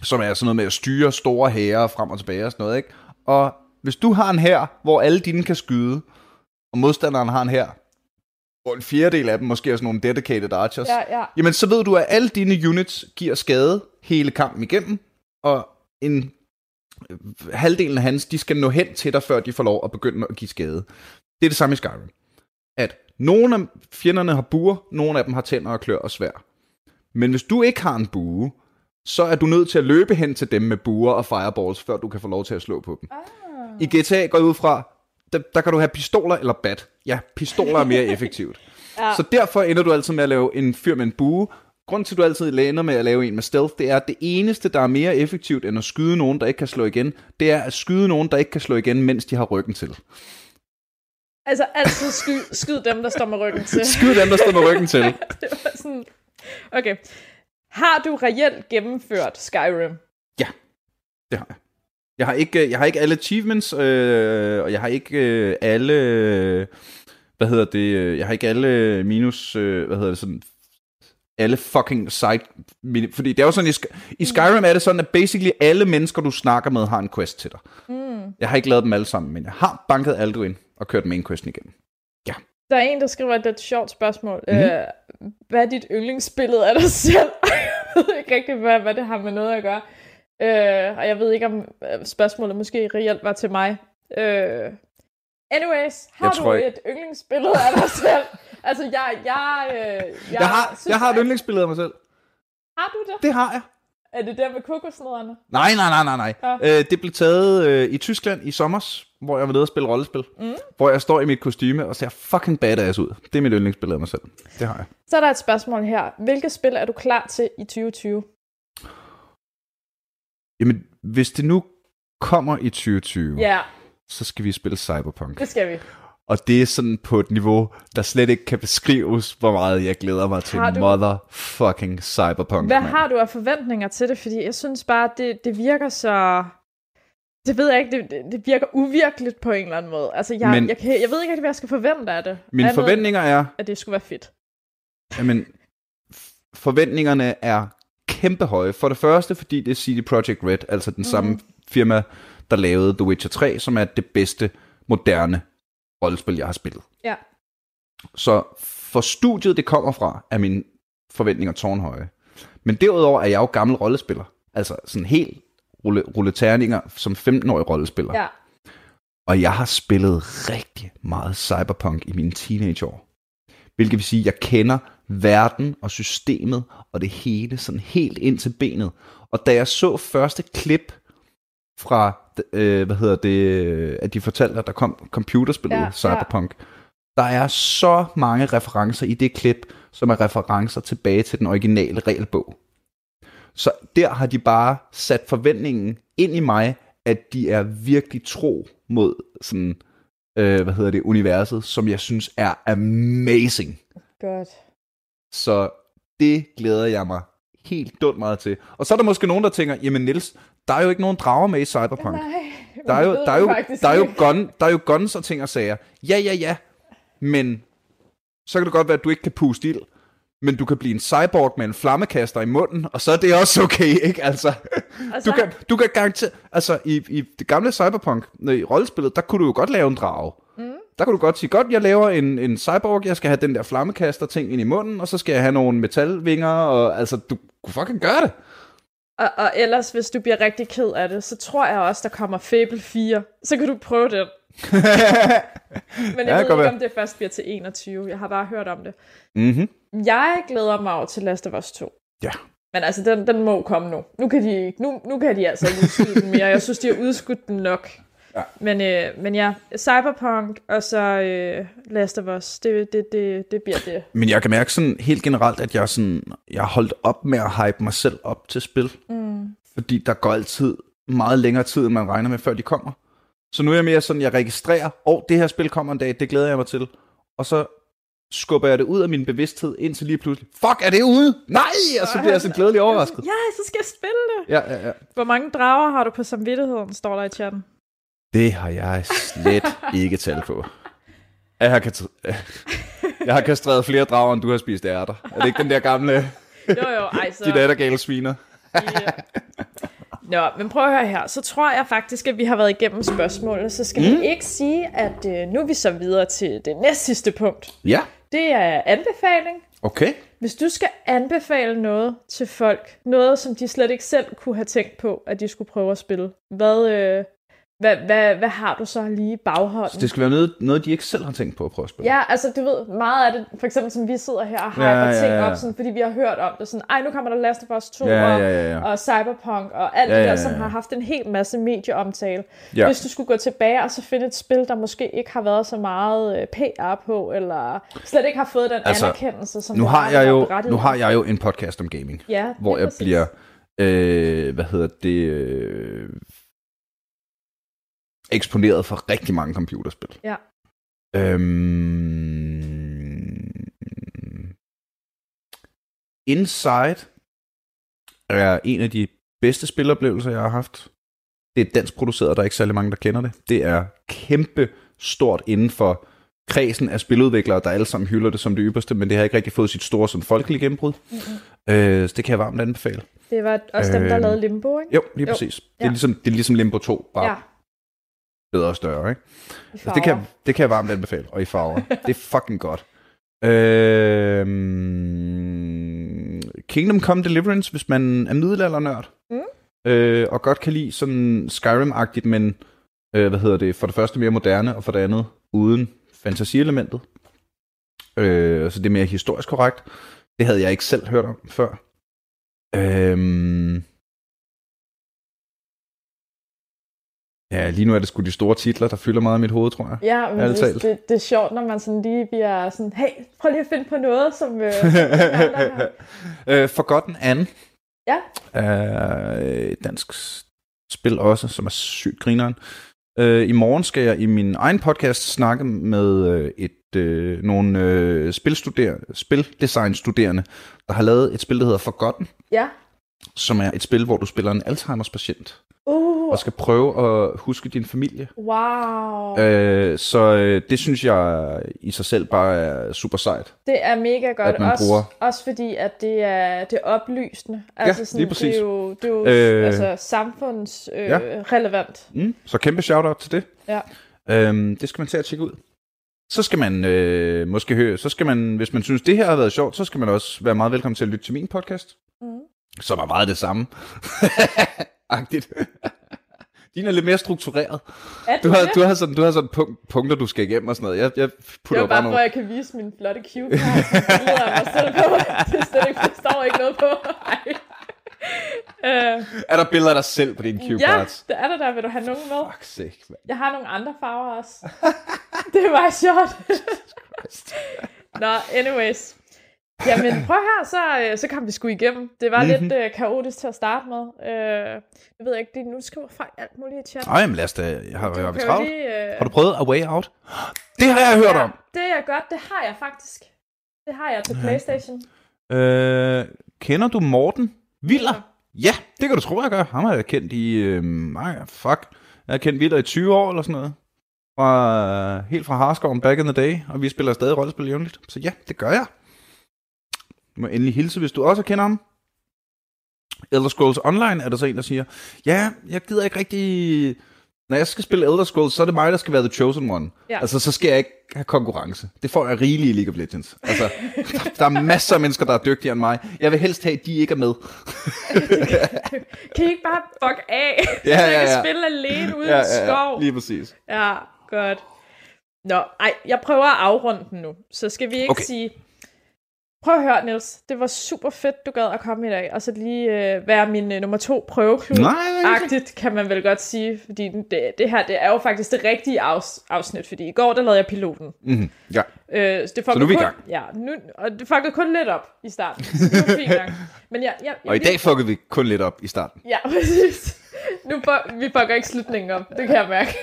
som er sådan noget med at styre store hære frem og tilbage og sådan noget, ikke? Og hvis du har en her, hvor alle dine kan skyde, og modstanderen har en her, hvor en fjerdedel af dem måske er sådan nogle dedicated archers, ja, ja. jamen så ved du, at alle dine units giver skade hele kampen igennem, og en halvdelen af hans, de skal nå hen til dig, før de får lov at begynde at give skade. Det er det samme i Skyrim. At nogle af fjenderne har buer, nogle af dem har tænder og klør og svær. Men hvis du ikke har en bue, så er du nødt til at løbe hen til dem med buer og fireballs, før du kan få lov til at slå på dem. Ah. I GTA går ud fra, der, der kan du have pistoler eller bat. Ja, pistoler er mere effektivt. [laughs] ja. Så derfor ender du altid med at lave en fyr med en bue. Grunden til, at du altid lander med at lave en med stealth, det er, at det eneste, der er mere effektivt end at skyde nogen, der ikke kan slå igen, det er at skyde nogen, der ikke kan slå igen, mens de har ryggen til. Altså altid skyd, skyd dem, der står med ryggen til. [laughs] skyd dem, der står med ryggen til. [laughs] det var sådan... Okay. Har du reelt gennemført Skyrim? Ja, det har jeg. Jeg har ikke, jeg har ikke alle achievements, øh, og jeg har ikke øh, alle, hvad hedder det, øh, jeg har ikke alle minus, øh, hvad hedder det, sådan, alle fucking side, fordi det er jo sådan, i, i Skyrim er det sådan, at basically alle mennesker, du snakker med, har en quest til dig. Mm. Jeg har ikke lavet dem alle sammen, men jeg har banket Alduin og kørt main questen igen. Ja. Der er en, der skriver et lidt sjovt spørgsmål. Mm-hmm. Øh, hvad er dit yndlingsbillede af dig selv? [laughs] jeg ved ikke rigtig, hvad, hvad det har med noget at gøre. Øh, og jeg ved ikke, om øh, spørgsmålet måske reelt var til mig. Øh, anyways, har jeg du ikke... et yndlingsbillede af dig selv? Altså, jeg... Jeg, øh, jeg, jeg har, synes, jeg har et yndlingsbillede af mig selv. Har du det? Det har jeg. Er det der med kokosnødderne? Nej, nej, nej, nej, nej. Ja. Øh, det blev taget øh, i Tyskland i sommer, hvor jeg var nede og spille rollespil. Mm. Hvor jeg står i mit kostyme og ser fucking badass ud. Det er mit yndlingsbillede af mig selv. Det har jeg. Så er der et spørgsmål her. Hvilke spil er du klar til i 2020? Jamen, hvis det nu kommer i 2020, ja. så skal vi spille Cyberpunk. Det skal vi. Og det er sådan på et niveau, der slet ikke kan beskrives, hvor meget jeg glæder mig til du... motherfucking Cyberpunk. Hvad man. har du af forventninger til det? Fordi jeg synes bare, det, det virker så Det ved jeg ikke, det, det, virker uvirkeligt på en eller anden måde. Altså, jeg, Men- jeg, kan, jeg ved ikke rigtig, hvad jeg skal forvente af det. Mine Andet, forventninger er, At det skulle være fedt. Jamen, forventningerne er kæmpe høje. For det første, fordi det er CD Projekt Red, altså den mm. samme firma, der lavede The Witcher 3, som er det bedste moderne rollespil, jeg har spillet. Ja. Så for studiet, det kommer fra, er mine forventninger tårnhøje. Men derudover er jeg jo gammel rollespiller. Altså sådan helt rulle, rulle terninger som 15-årig rollespiller. Ja. Og jeg har spillet rigtig meget cyberpunk i mine teenageår. Hvilket vil sige, at jeg kender verden og systemet og det hele sådan helt ind til benet. Og da jeg så første klip fra, øh, hvad hedder det, øh, at de fortalte, at der kom computerspillet Ja, ja, ja. Cyberpunk, der er så mange referencer i det klip, som er referencer tilbage til den originale regelbog. Så der har de bare sat forventningen ind i mig, at de er virkelig tro mod sådan, øh, hvad hedder det, universet, som jeg synes er amazing. Godt. Så det glæder jeg mig helt dumt meget til. Og så er der måske nogen, der tænker, jamen Nils, der er jo ikke nogen drager med i Cyberpunk. Nej, Der er, jo, der, er jo, der, er jo gun, der er jo guns og ting og sager. Ja, ja, ja. Men så kan det godt være, at du ikke kan puste ild. Men du kan blive en cyborg med en flammekaster i munden, og så er det også okay, ikke? Altså, [laughs] du kan, du kan garantere... Altså, i, i det gamle Cyberpunk, i rollespillet, der kunne du jo godt lave en drage. Mm. Der kunne du godt sige, godt, jeg laver en, en cyborg, jeg skal have den der flammekaster ting ind i munden, og så skal jeg have nogle metalvinger, og altså, du kunne fucking gøre det. Og, og ellers, hvis du bliver rigtig ked af det, så tror jeg også, der kommer Fable 4. Så kan du prøve den. [laughs] Men jeg Ja, ved ikke, være. om det først bliver til 21. Jeg har bare hørt om det. Mm-hmm. Jeg glæder mig over til Last of Us 2. Ja. Men altså, den, den må komme nu. Nu kan, de, nu, nu kan de altså ikke udskyde den mere. Jeg synes, de har udskudt den nok. Ja. Men, øh, men ja, Cyberpunk og så øh, Last of Us, det, det, det, det bliver det. Men jeg kan mærke sådan helt generelt, at jeg, sådan, jeg har holdt op med at hype mig selv op til spil. Mm. Fordi der går altid meget længere tid, end man regner med, før de kommer. Så nu er jeg mere sådan, jeg registrerer, og oh, det her spil kommer en dag, det glæder jeg mig til. Og så skubber jeg det ud af min bevidsthed, indtil lige pludselig, fuck, er det ude? Nej! Og så bliver jeg så glædelig overrasket. Ja, så skal jeg spille det. Ja, ja, ja. Hvor mange drager har du på samvittigheden, står der i chatten. Det har jeg slet ikke tal på. Jeg har, jeg har kastreret flere drager, end du har spist ærter. Er det ikke den der gamle, Jo, jo, ej, så... de dattergale sviner? Ja. Nå, men prøv at høre her. Så tror jeg faktisk, at vi har været igennem spørgsmålene. Så skal mm. vi ikke sige, at øh, nu er vi så videre til det næst sidste punkt. Ja, Det er anbefaling. okay. Hvis du skal anbefale noget til folk, noget som de slet ikke selv kunne have tænkt på, at de skulle prøve at spille, hvad, øh, hvad, hvad, hvad har du så lige i bagholden? Så det skal være noget, noget, de ikke selv har tænkt på at prøve at spille. Ja, altså du ved, meget af det, for eksempel som vi sidder her og hyper Ja, ja, ja, ting ja. op, sådan, fordi vi har hørt om det, sådan, ej, nu kommer der Last of Us 2 Ja, og, ja, ja, ja. og Cyberpunk og alt Ja, det ja, der, som ja, ja. har haft en hel masse medieomtale. Ja. Hvis du skulle gå tilbage og så finde et spil, der måske ikke har været så meget øh, PR på, eller slet ikke har fået den Altså, anerkendelse, som Nu det har, jeg det jo, nu har jeg jo en podcast om gaming, ja, hvor jeg præcis. bliver, øh, hvad hedder det, øh, eksponeret for rigtig mange computerspil. Ja. Øhm, Inside er en af de bedste spiloplevelser, jeg har haft. Det er dansk produceret, og der er ikke særlig mange, der kender det. Det er kæmpe stort inden for kredsen af spiludviklere, der alle sammen hylder det som det ypperste, men det har ikke rigtig fået sit store sådan folkelige gennembrud. Mm-hmm. Øh, så det kan jeg varmt anbefale. Det var også dem, der Øhm, lavede Limbo, ikke? Jo, lige Jo. præcis. Det, er ligesom, det er ligesom Limbo 2, bare Ja, bedre og større, ikke? Altså, det, kan, det kan jeg varmt anbefale, og i farver. det er fucking godt. Øhm, Kingdom Come Deliverance, hvis man er middelaldernørd, Mm. øh, og godt kan lide sådan Skyrim-agtigt, men øh, hvad hedder det, for det første mere moderne, og for det andet uden fantasielementet. Øh, så det er mere historisk korrekt. Det havde jeg ikke selv hørt om før. Øhm, Ja, lige nu er det sgu de store titler, der fylder meget i mit hoved, tror jeg. Ja, men det, det, det er sjovt, når man sådan lige bliver sådan, hey, prøv lige at finde på noget, som... Øh, [laughs] øh, Forgotten Anne ja, et dansk spil også, som er sygt grineren. Øh, I morgen skal jeg i min egen podcast snakke med øh, et øh, nogle øh, spilstuder- spildesignstuderende, der har lavet et spil, der hedder Forgotten, ja. Som er et spil, hvor du spiller en Alzheimer's patient. Uh, og skal prøve at huske din familie. Wow. Øh, så øh, det synes jeg i sig selv bare er super sejt. Det er mega godt, At man også, bruger- også fordi, at det er, det er oplysende. Altså lige præcis. Det er jo, det er jo Øh, altså, samfundsrelevant. Øh, ja. relevant. Mm, så kæmpe shout-out til det. Ja. Øhm, det skal man til at tjekke ud. Så skal man øh, måske høre, så skal man, hvis man synes, det her har været sjovt, så skal man også være meget velkommen til at lytte til min podcast. Mhm. Som er meget det samme. [laughs] Agtigt. Din er lidt mere struktureret. Er Du det har, det? du har sådan, du har sådan punkt, punkter, du skal igennem og sådan noget. Jeg, jeg Det putter er bare bare nogle... at jeg kan vise min flotte cue card. mig selv på. [laughs] Det er slet ikke, der står ikke noget på. Ej. Øh, Er der billeder af dig selv på dine cue ja, cards? det er der der. Vil du have nogen med? Fuck sake, mand. Jeg har nogle andre farver også. [laughs] det meget sjovt. Nå, anyways. Jamen, prøv her, så, øh, så kom vi sgu igennem. Det var mm-hmm. lidt øh, kaotisk til at starte med. Øh, jeg ved ikke, lige nu skriver folk alt muligt i chatten. Ej, men lad os da... Jeg har, Du har lige, øh, Har du prøvet A Way Out? Det har jeg hørt om. Det er godt, det har jeg faktisk. Det har jeg til Playstation. Øh, kender du Morten Viller? Ja, det kan du tro, jeg gør. Ham har jeg kendt i... Øh, mange, fuck. Jeg har kendt Viller i 20 år eller sådan noget. Fra, helt fra Harskoven back in the day. Og vi spiller stadig rollespil jævnligt. Så ja, det gør jeg. Du må endelig hilse, hvis du også kender ham. Elder Scrolls Online er der så en, der siger, ja, jeg gider ikke rigtig... Når jeg skal spille Elder Scrolls, så er det mig, der skal være The Chosen One. Ja. Altså, så skal jeg ikke have konkurrence. Det får jeg rigeligt i League of Legends. Altså, der, der er masser af mennesker, der er dygtigere end mig. Jeg vil helst have, at de ikke er med. [laughs] kan I ikke bare fuck af? Ja, så ja, jeg kan ja. spille alene ude Ja, i ja, skov. ja, lige præcis. Ja, godt. Nå, ej, jeg prøver at afrunde den nu. Så skal vi ikke okay. sige... Prøv at høre, Niels. Det var super fedt, du gad at komme i dag. Og så lige øh, være min øh, nummer to prøveklub. Agtigt, kan man vel godt sige. Fordi det, det her, det er jo faktisk det rigtige afs, afsnit. Fordi i går, der lavede jeg piloten. Mm-hmm. Ja. Øh, så, det Så nu er vi i kun, gang. Ja, nu, og det fuckede kun lidt op i starten. Det var fint nok. Men jeg, jeg, Og i dag fuckede vi kun lidt op i starten. Ja, [laughs] præcis. Nu vi bukker ikke slutningen op. Det kan jeg mærke.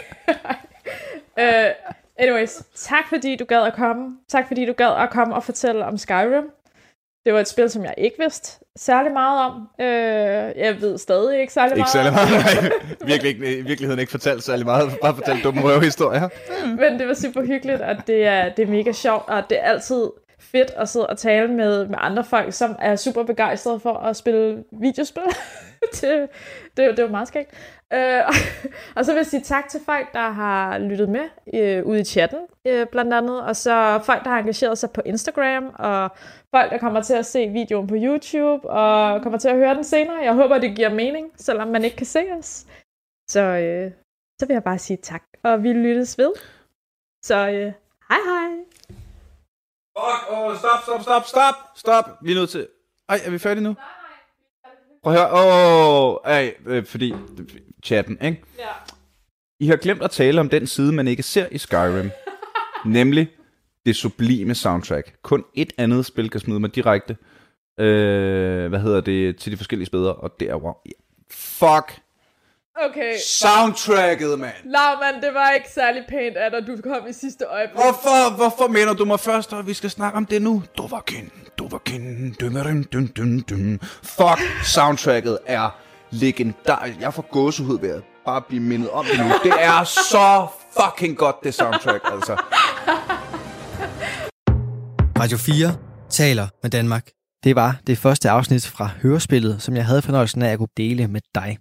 uh, [laughs] anyways, tak fordi du gad at komme. Tak fordi du gad at komme og fortælle om Skyrim. Det var et spil, som jeg ikke vidste særlig meget om. Uh, jeg ved stadig ikke særlig Ikke meget særlig om. meget. [laughs] Virkelig ikke, i virkeligheden ikke fortalt særlig meget. Bare fortalt dumme røvehistorier. Men det var super hyggeligt, og det er, det er mega sjovt, og det er altid fedt at sidde og tale med, med andre folk, som er super begejstrede for at spille videospil. [laughs] det, det, det var meget skægt. Øh, [laughs] og så vil jeg sige tak til folk, der har lyttet med øh, ude i chatten, øh, blandt andet, og så folk, der har engageret sig på Instagram, og folk, der kommer til at se videoen på YouTube, og kommer til at høre den senere. Jeg håber, det giver mening, selvom man ikke kan se os. Så, øh, så vil jeg bare sige tak, og vi lyttes ved. Så øh, hej hej. Fuck, oh, stop, stop, stop, stop, stop. Vi er nødt til... Ej, er vi færdige nu? Prøv at høre. Åh, oh, ej, øh, fordi... Chatten, ikke? Ja. I har glemt at tale om den side, man ikke ser i Skyrim. nemlig det sublime soundtrack. Kun et andet spil kan smide mig direkte øh, hvad hedder det, til de forskellige steder, og det er wow. Fuck Okay. soundtracket, mand. Lavmand, det var ikke særlig pænt af dig, du kom i sidste øjeblik. Hvorfor, hvorfor mener du mig først, og vi skal snakke om det nu? Du var kin, du var kin, dun, dun, dun, dun, dun. Fuck, soundtracket er legendarisk. Jeg får gåsehud ved at bare blive mindet om det nu. Det er så fucking godt, det soundtrack, altså. Radio 4 taler med Danmark. Det var det første afsnit fra Hørespillet, som jeg havde fornøjelsen af at kunne dele med dig.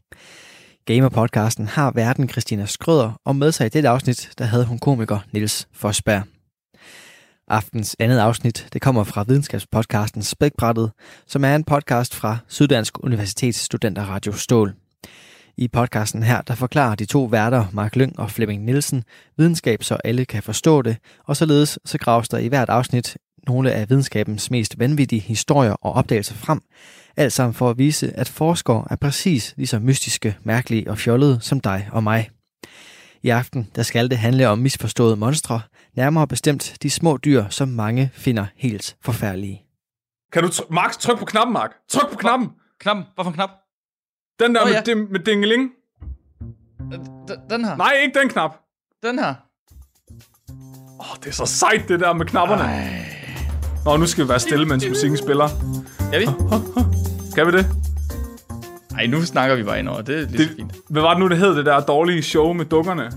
Gamer-podcasten har verden Christina Skrøder, og med sig i dette afsnit, der havde hun komiker Niels Forsberg. Aftens andet afsnit, det kommer fra videnskabspodcasten Spækbrættet, som er en podcast fra Syddansk Universitets Studenter Radio Stål. I podcasten her, der forklarer de to værter, Mark Lyng og Flemming Nielsen, videnskab, så alle kan forstå det, og således så graves der i hvert afsnit nogle af videnskabens mest vanvittige historier og opdagelser frem, alt sammen for at vise, at forskere er præcis lige så mystiske, mærkelige og fjollede som dig og mig. I aften der skal det handle om misforståede monstre, nærmere bestemt de små dyr, som mange finder helt forfærdelige. Kan du, tr- Max, tryk på knappen, Mark. Tryk på knappen. Knappen? Hvorfor en knap? Den der Nå, med, ja. dim, med dingeling. D- den her. Nej, ikke den knap. Den her. Åh, oh, det er så sejt, det der med knapperne. Ej. Nå, nu skal vi være stille, mens musikken spiller. Er vi? Kan vi det? Ej, nu snakker vi bare ind over. Det er lige Det, fint. hvad var det nu, det hed, det der dårlige show med dukkerne?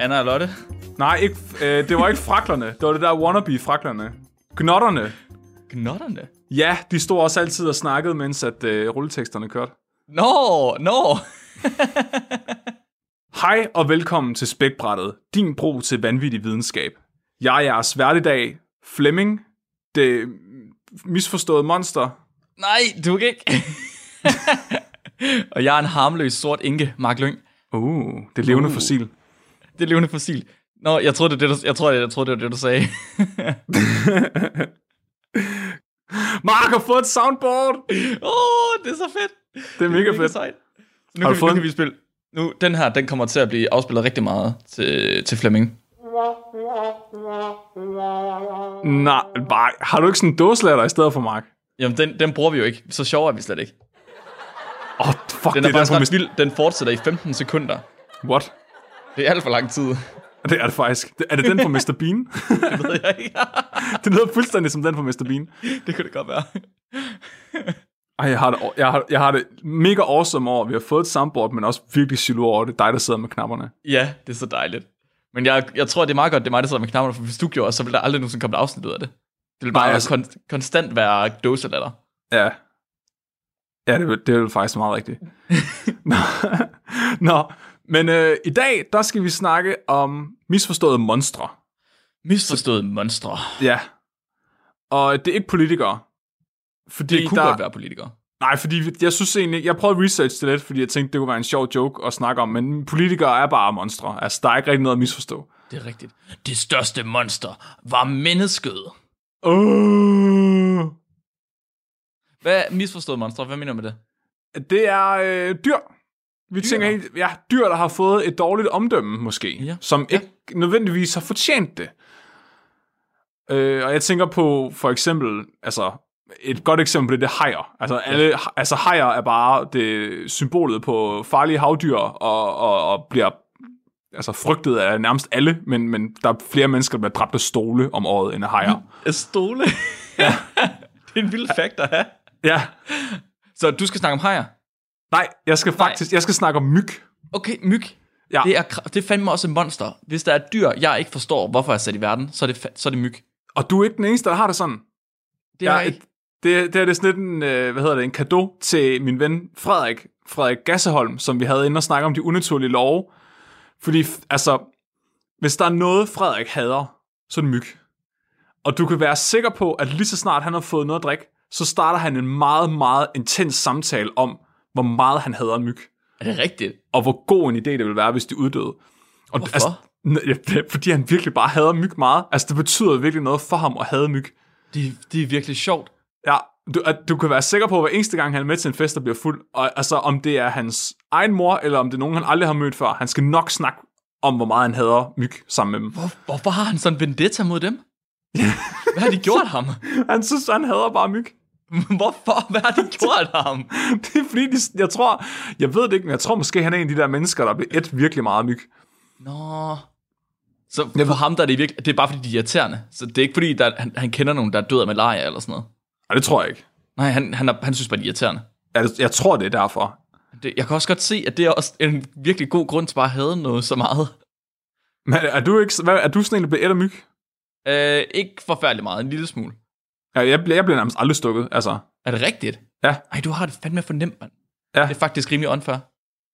Anna og Lotte. Nej, ikke, øh, det var ikke fraklerne. Det var det der wannabe-fraklerne. Gnotterne. Gnotterne. Ja, de stod også altid og snakkede, mens at øh, rulleteksterne kørte. Nå, nå. [laughs] Hej og velkommen til Spækbrættet, din bro til vanvittig videnskab. Jeg er jeres vært i dag, Flemming, det misforståede monster. Nej, du kan ikke. [laughs] og jeg er en harmløs sort inke, Mark Lyng. Uh, det levende Uh. fossil. Det er levende fossil. Nå, jeg troede, det, er det, du, jeg, tror, jeg, troede, det var det, du sagde. [laughs] Mark har fået et soundboard! Åh, oh, det er så fedt. Det er mega fedt. sejt. Nu, Har kan, vi, nu kan vi spille. Nu, den her, den kommer til at blive afspillet rigtig meget til, til Flemming. Nej, bare, har du ikke sådan en dåselatter i stedet for, Mark? Jamen, den, den bruger vi jo ikke. Så sjov er vi slet ikke. Åh, oh, fuck, Den det er er faktisk ret vild. Den fortsætter i 15 sekunder. What? Det er alt for lang tid. Det er det faktisk. Er det den fra Mr. [laughs] Bean? Det ved jeg ikke. [laughs] det lyder fuldstændig som den fra Mr. Bean. det kunne det godt være. Ej, jeg har, det, jeg, har, jeg har det mega awesome over, vi har fået et soundboard, men også virkelig jaloux over, det er dig, der sidder med knapperne. Ja, det er så dejligt. Men jeg, jeg tror, det er meget godt, det er mig, der sidder med knapperne, for hvis du gjorde, så ville der aldrig nogensinde komme et afsnit ud af det. Det vil bare Nej, altså... kon- konstant være dåselatter. Ja. Ja, det, vil- det er jo faktisk meget rigtigt. Nå, [laughs] Nå. men øh, i dag, der skal vi snakke om misforståede monstre. Misforstået monstre. Ja. Og det er ikke politikere. Fordi Det kunne der, godt være politikere. Nej, fordi jeg synes egentlig, jeg prøvede at researche det lidt, fordi jeg tænkte, det kunne være en sjov joke at snakke om, men politikere er bare monstre. Altså, der er ikke rigtig noget at misforstå. Det er rigtigt. Det største monster var mennesket. Uh, Hvad er misforstået monster? Hvad mener du med det? det er øh, dyr. Vi dyr. tænker helt, ja, dyr, der har fået et dårligt omdømme, måske, Ja. som Ja. ikke nødvendigvis har fortjent det. Øh, og jeg tænker på, for eksempel, altså, et godt eksempel det, er hajer. Altså, alle, altså hajer er bare det symbolet på farlige havdyr, og, og, og bliver altså, frygtet af nærmest alle, men, men der er flere mennesker, der bliver dræbt af stole om året, end af hajer. [laughs] En stole? Ja. [laughs] det er en vild fakt at have. Ja. Så du skal snakke om hajer? Nej, jeg skal faktisk, jeg skal snakke om myg. Okay, myg. Ja. Det er, det er fandme også et monster. Hvis der er dyr, jeg ikke forstår, hvorfor jeg er sat i verden, så er det, så er det myg. Og du er ikke den eneste, der har det sådan. Det er jeg ikke. Det, det er det sådan lidt en, øh, hvad hedder det, en gave til min ven Frederik, Frederik Gasseholm, som vi havde inde og snakke om de unaturlige love. Fordi, altså, hvis der er noget, Frederik hader, så er det myg. Og du kan være sikker på, at lige så snart han har fået noget at drikke, så starter han en meget, meget intens samtale om, hvor meget han hader myg. Er det rigtigt? Og hvor god en idé det ville være, hvis de uddøde. Og, Hvorfor? Altså, det er, fordi han virkelig bare hader myg meget. Altså, det betyder virkelig noget for ham at hade myg. Det, det er virkelig sjovt. Ja, du, at du kan være sikker på, at hver eneste gang, han er med til en fest, der bliver fuld, og, altså om det er hans egen mor, eller om det er nogen, han aldrig har mødt før, han skal nok snakke om, hvor meget han hader myg sammen med dem. Hvor, hvorfor har han sådan en vendetta mod dem? [laughs] Hvad har de gjort ham? Han synes, han hader bare myg. [laughs] Hvorfor? Hvad har de [laughs] gjort ham? Det er fordi, de, jeg tror, jeg ved det ikke, men jeg tror måske, han er en af de der mennesker, der bliver et virkelig meget myg. Nå. Så for ham der er det virkelig, det er bare fordi de er irriterende. Så det er ikke fordi, der, han, han kender nogen, der er død af malaria eller sådan noget. Og det tror jeg ikke. Nej, han, han, er, han synes bare, de er irriterende. Jeg, jeg tror, det er derfor. Det, jeg kan også godt se, at det er også en virkelig god grund til bare at have noget så meget. Men er du, ikke, hvad, er du sådan en, der bliver et af myg? Øh, ikke forfærdeligt meget, en lille smule. Ja, jeg, bliver, jeg bliver nærmest aldrig stukket, altså. Er det rigtigt? Ja. Ej, du har det fandme for nemt, mand. Ja. Det er faktisk rimelig unfair.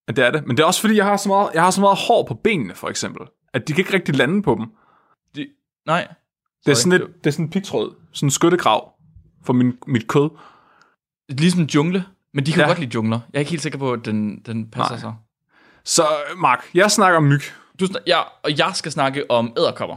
Ja, det er det. Men det er også fordi, jeg har så meget, jeg har så meget hår på benene, for eksempel. At de kan ikke rigtig lande på dem. Det, nej. Det er sådan, et, det er sådan en pigtråd. Sådan en skyttegrav for min, mit kød. Ligesom en jungle. Men de kan Ja. godt lide jungler. Jeg er ikke helt sikker på, at den, den passer Nej. sig. Så Mark, jeg snakker om myg. Du, snak- ja, og jeg skal snakke om æderkopper.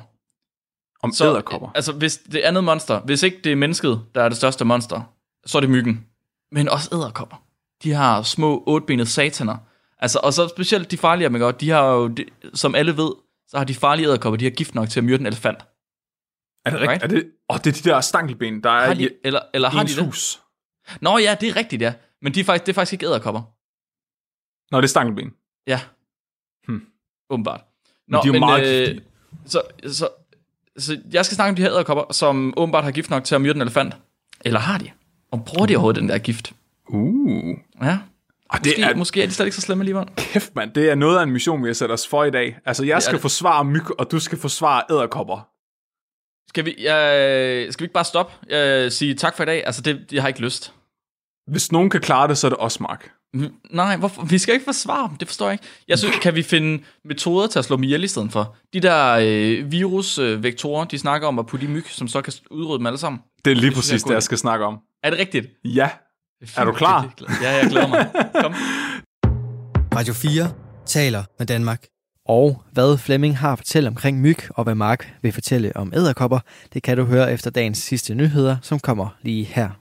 Om Så, æderkopper. Altså, hvis det andet monster, hvis ikke det er mennesket, der er det største monster, så er det myggen. Men også æderkopper. De har små otbenede sataner. Altså, og så specielt de farlige ikke? Og de har jo, de, som alle ved, så har de farlige æderkopper, de har gift nok til at myrde en elefant. Er det rigtigt? right. Er det, oh, det er de der stankelben, der er Har i de, eller, eller har de det? hus. Nå ja, det er rigtigt, ja. Men de er faktisk, det er faktisk ikke æderkopper. Nå, det er stankelben. Ja. Hmm. Åbenbart. Men de er jo meget giftige. så, så, så jeg skal snakke om de her æderkopper, som åbenbart har gift nok til at myrde en elefant. Eller har de? Og bruger de overhovedet den der gift? Uh. Ja. Og det Måske, er, måske er de slet ikke så slemme alligevel. kæft mand, det er noget af en mission, vi har sat os for i dag. Altså, jeg skal det. forsvare myg, og du skal forsvare æderkopper. Skal vi, øh, skal vi ikke bare stoppe? Øh, sige tak for i dag? Altså, det, jeg har ikke lyst. Hvis nogen kan klare det, så er det os, Mark. Nej, hvorfor? vi skal ikke forsvare dem, det forstår jeg ikke. Jeg synes, kan vi finde metoder til at slå dem ihjel i stedet for? De der øh, virusvektorer, de snakker om at putte i myg, som så kan udrydde dem alle sammen. Det er lige Det synes jeg er præcis god det, jeg skal snakke om. Er det rigtigt? Ja. Er du klar? Det- det- Ja, jeg glæder mig. Kom. Radio 4 taler med Danmark. Og hvad Flemming har at fortælle omkring myg, og hvad Mark vil fortælle om æderkopper, det kan du høre efter dagens sidste nyheder, som kommer lige her.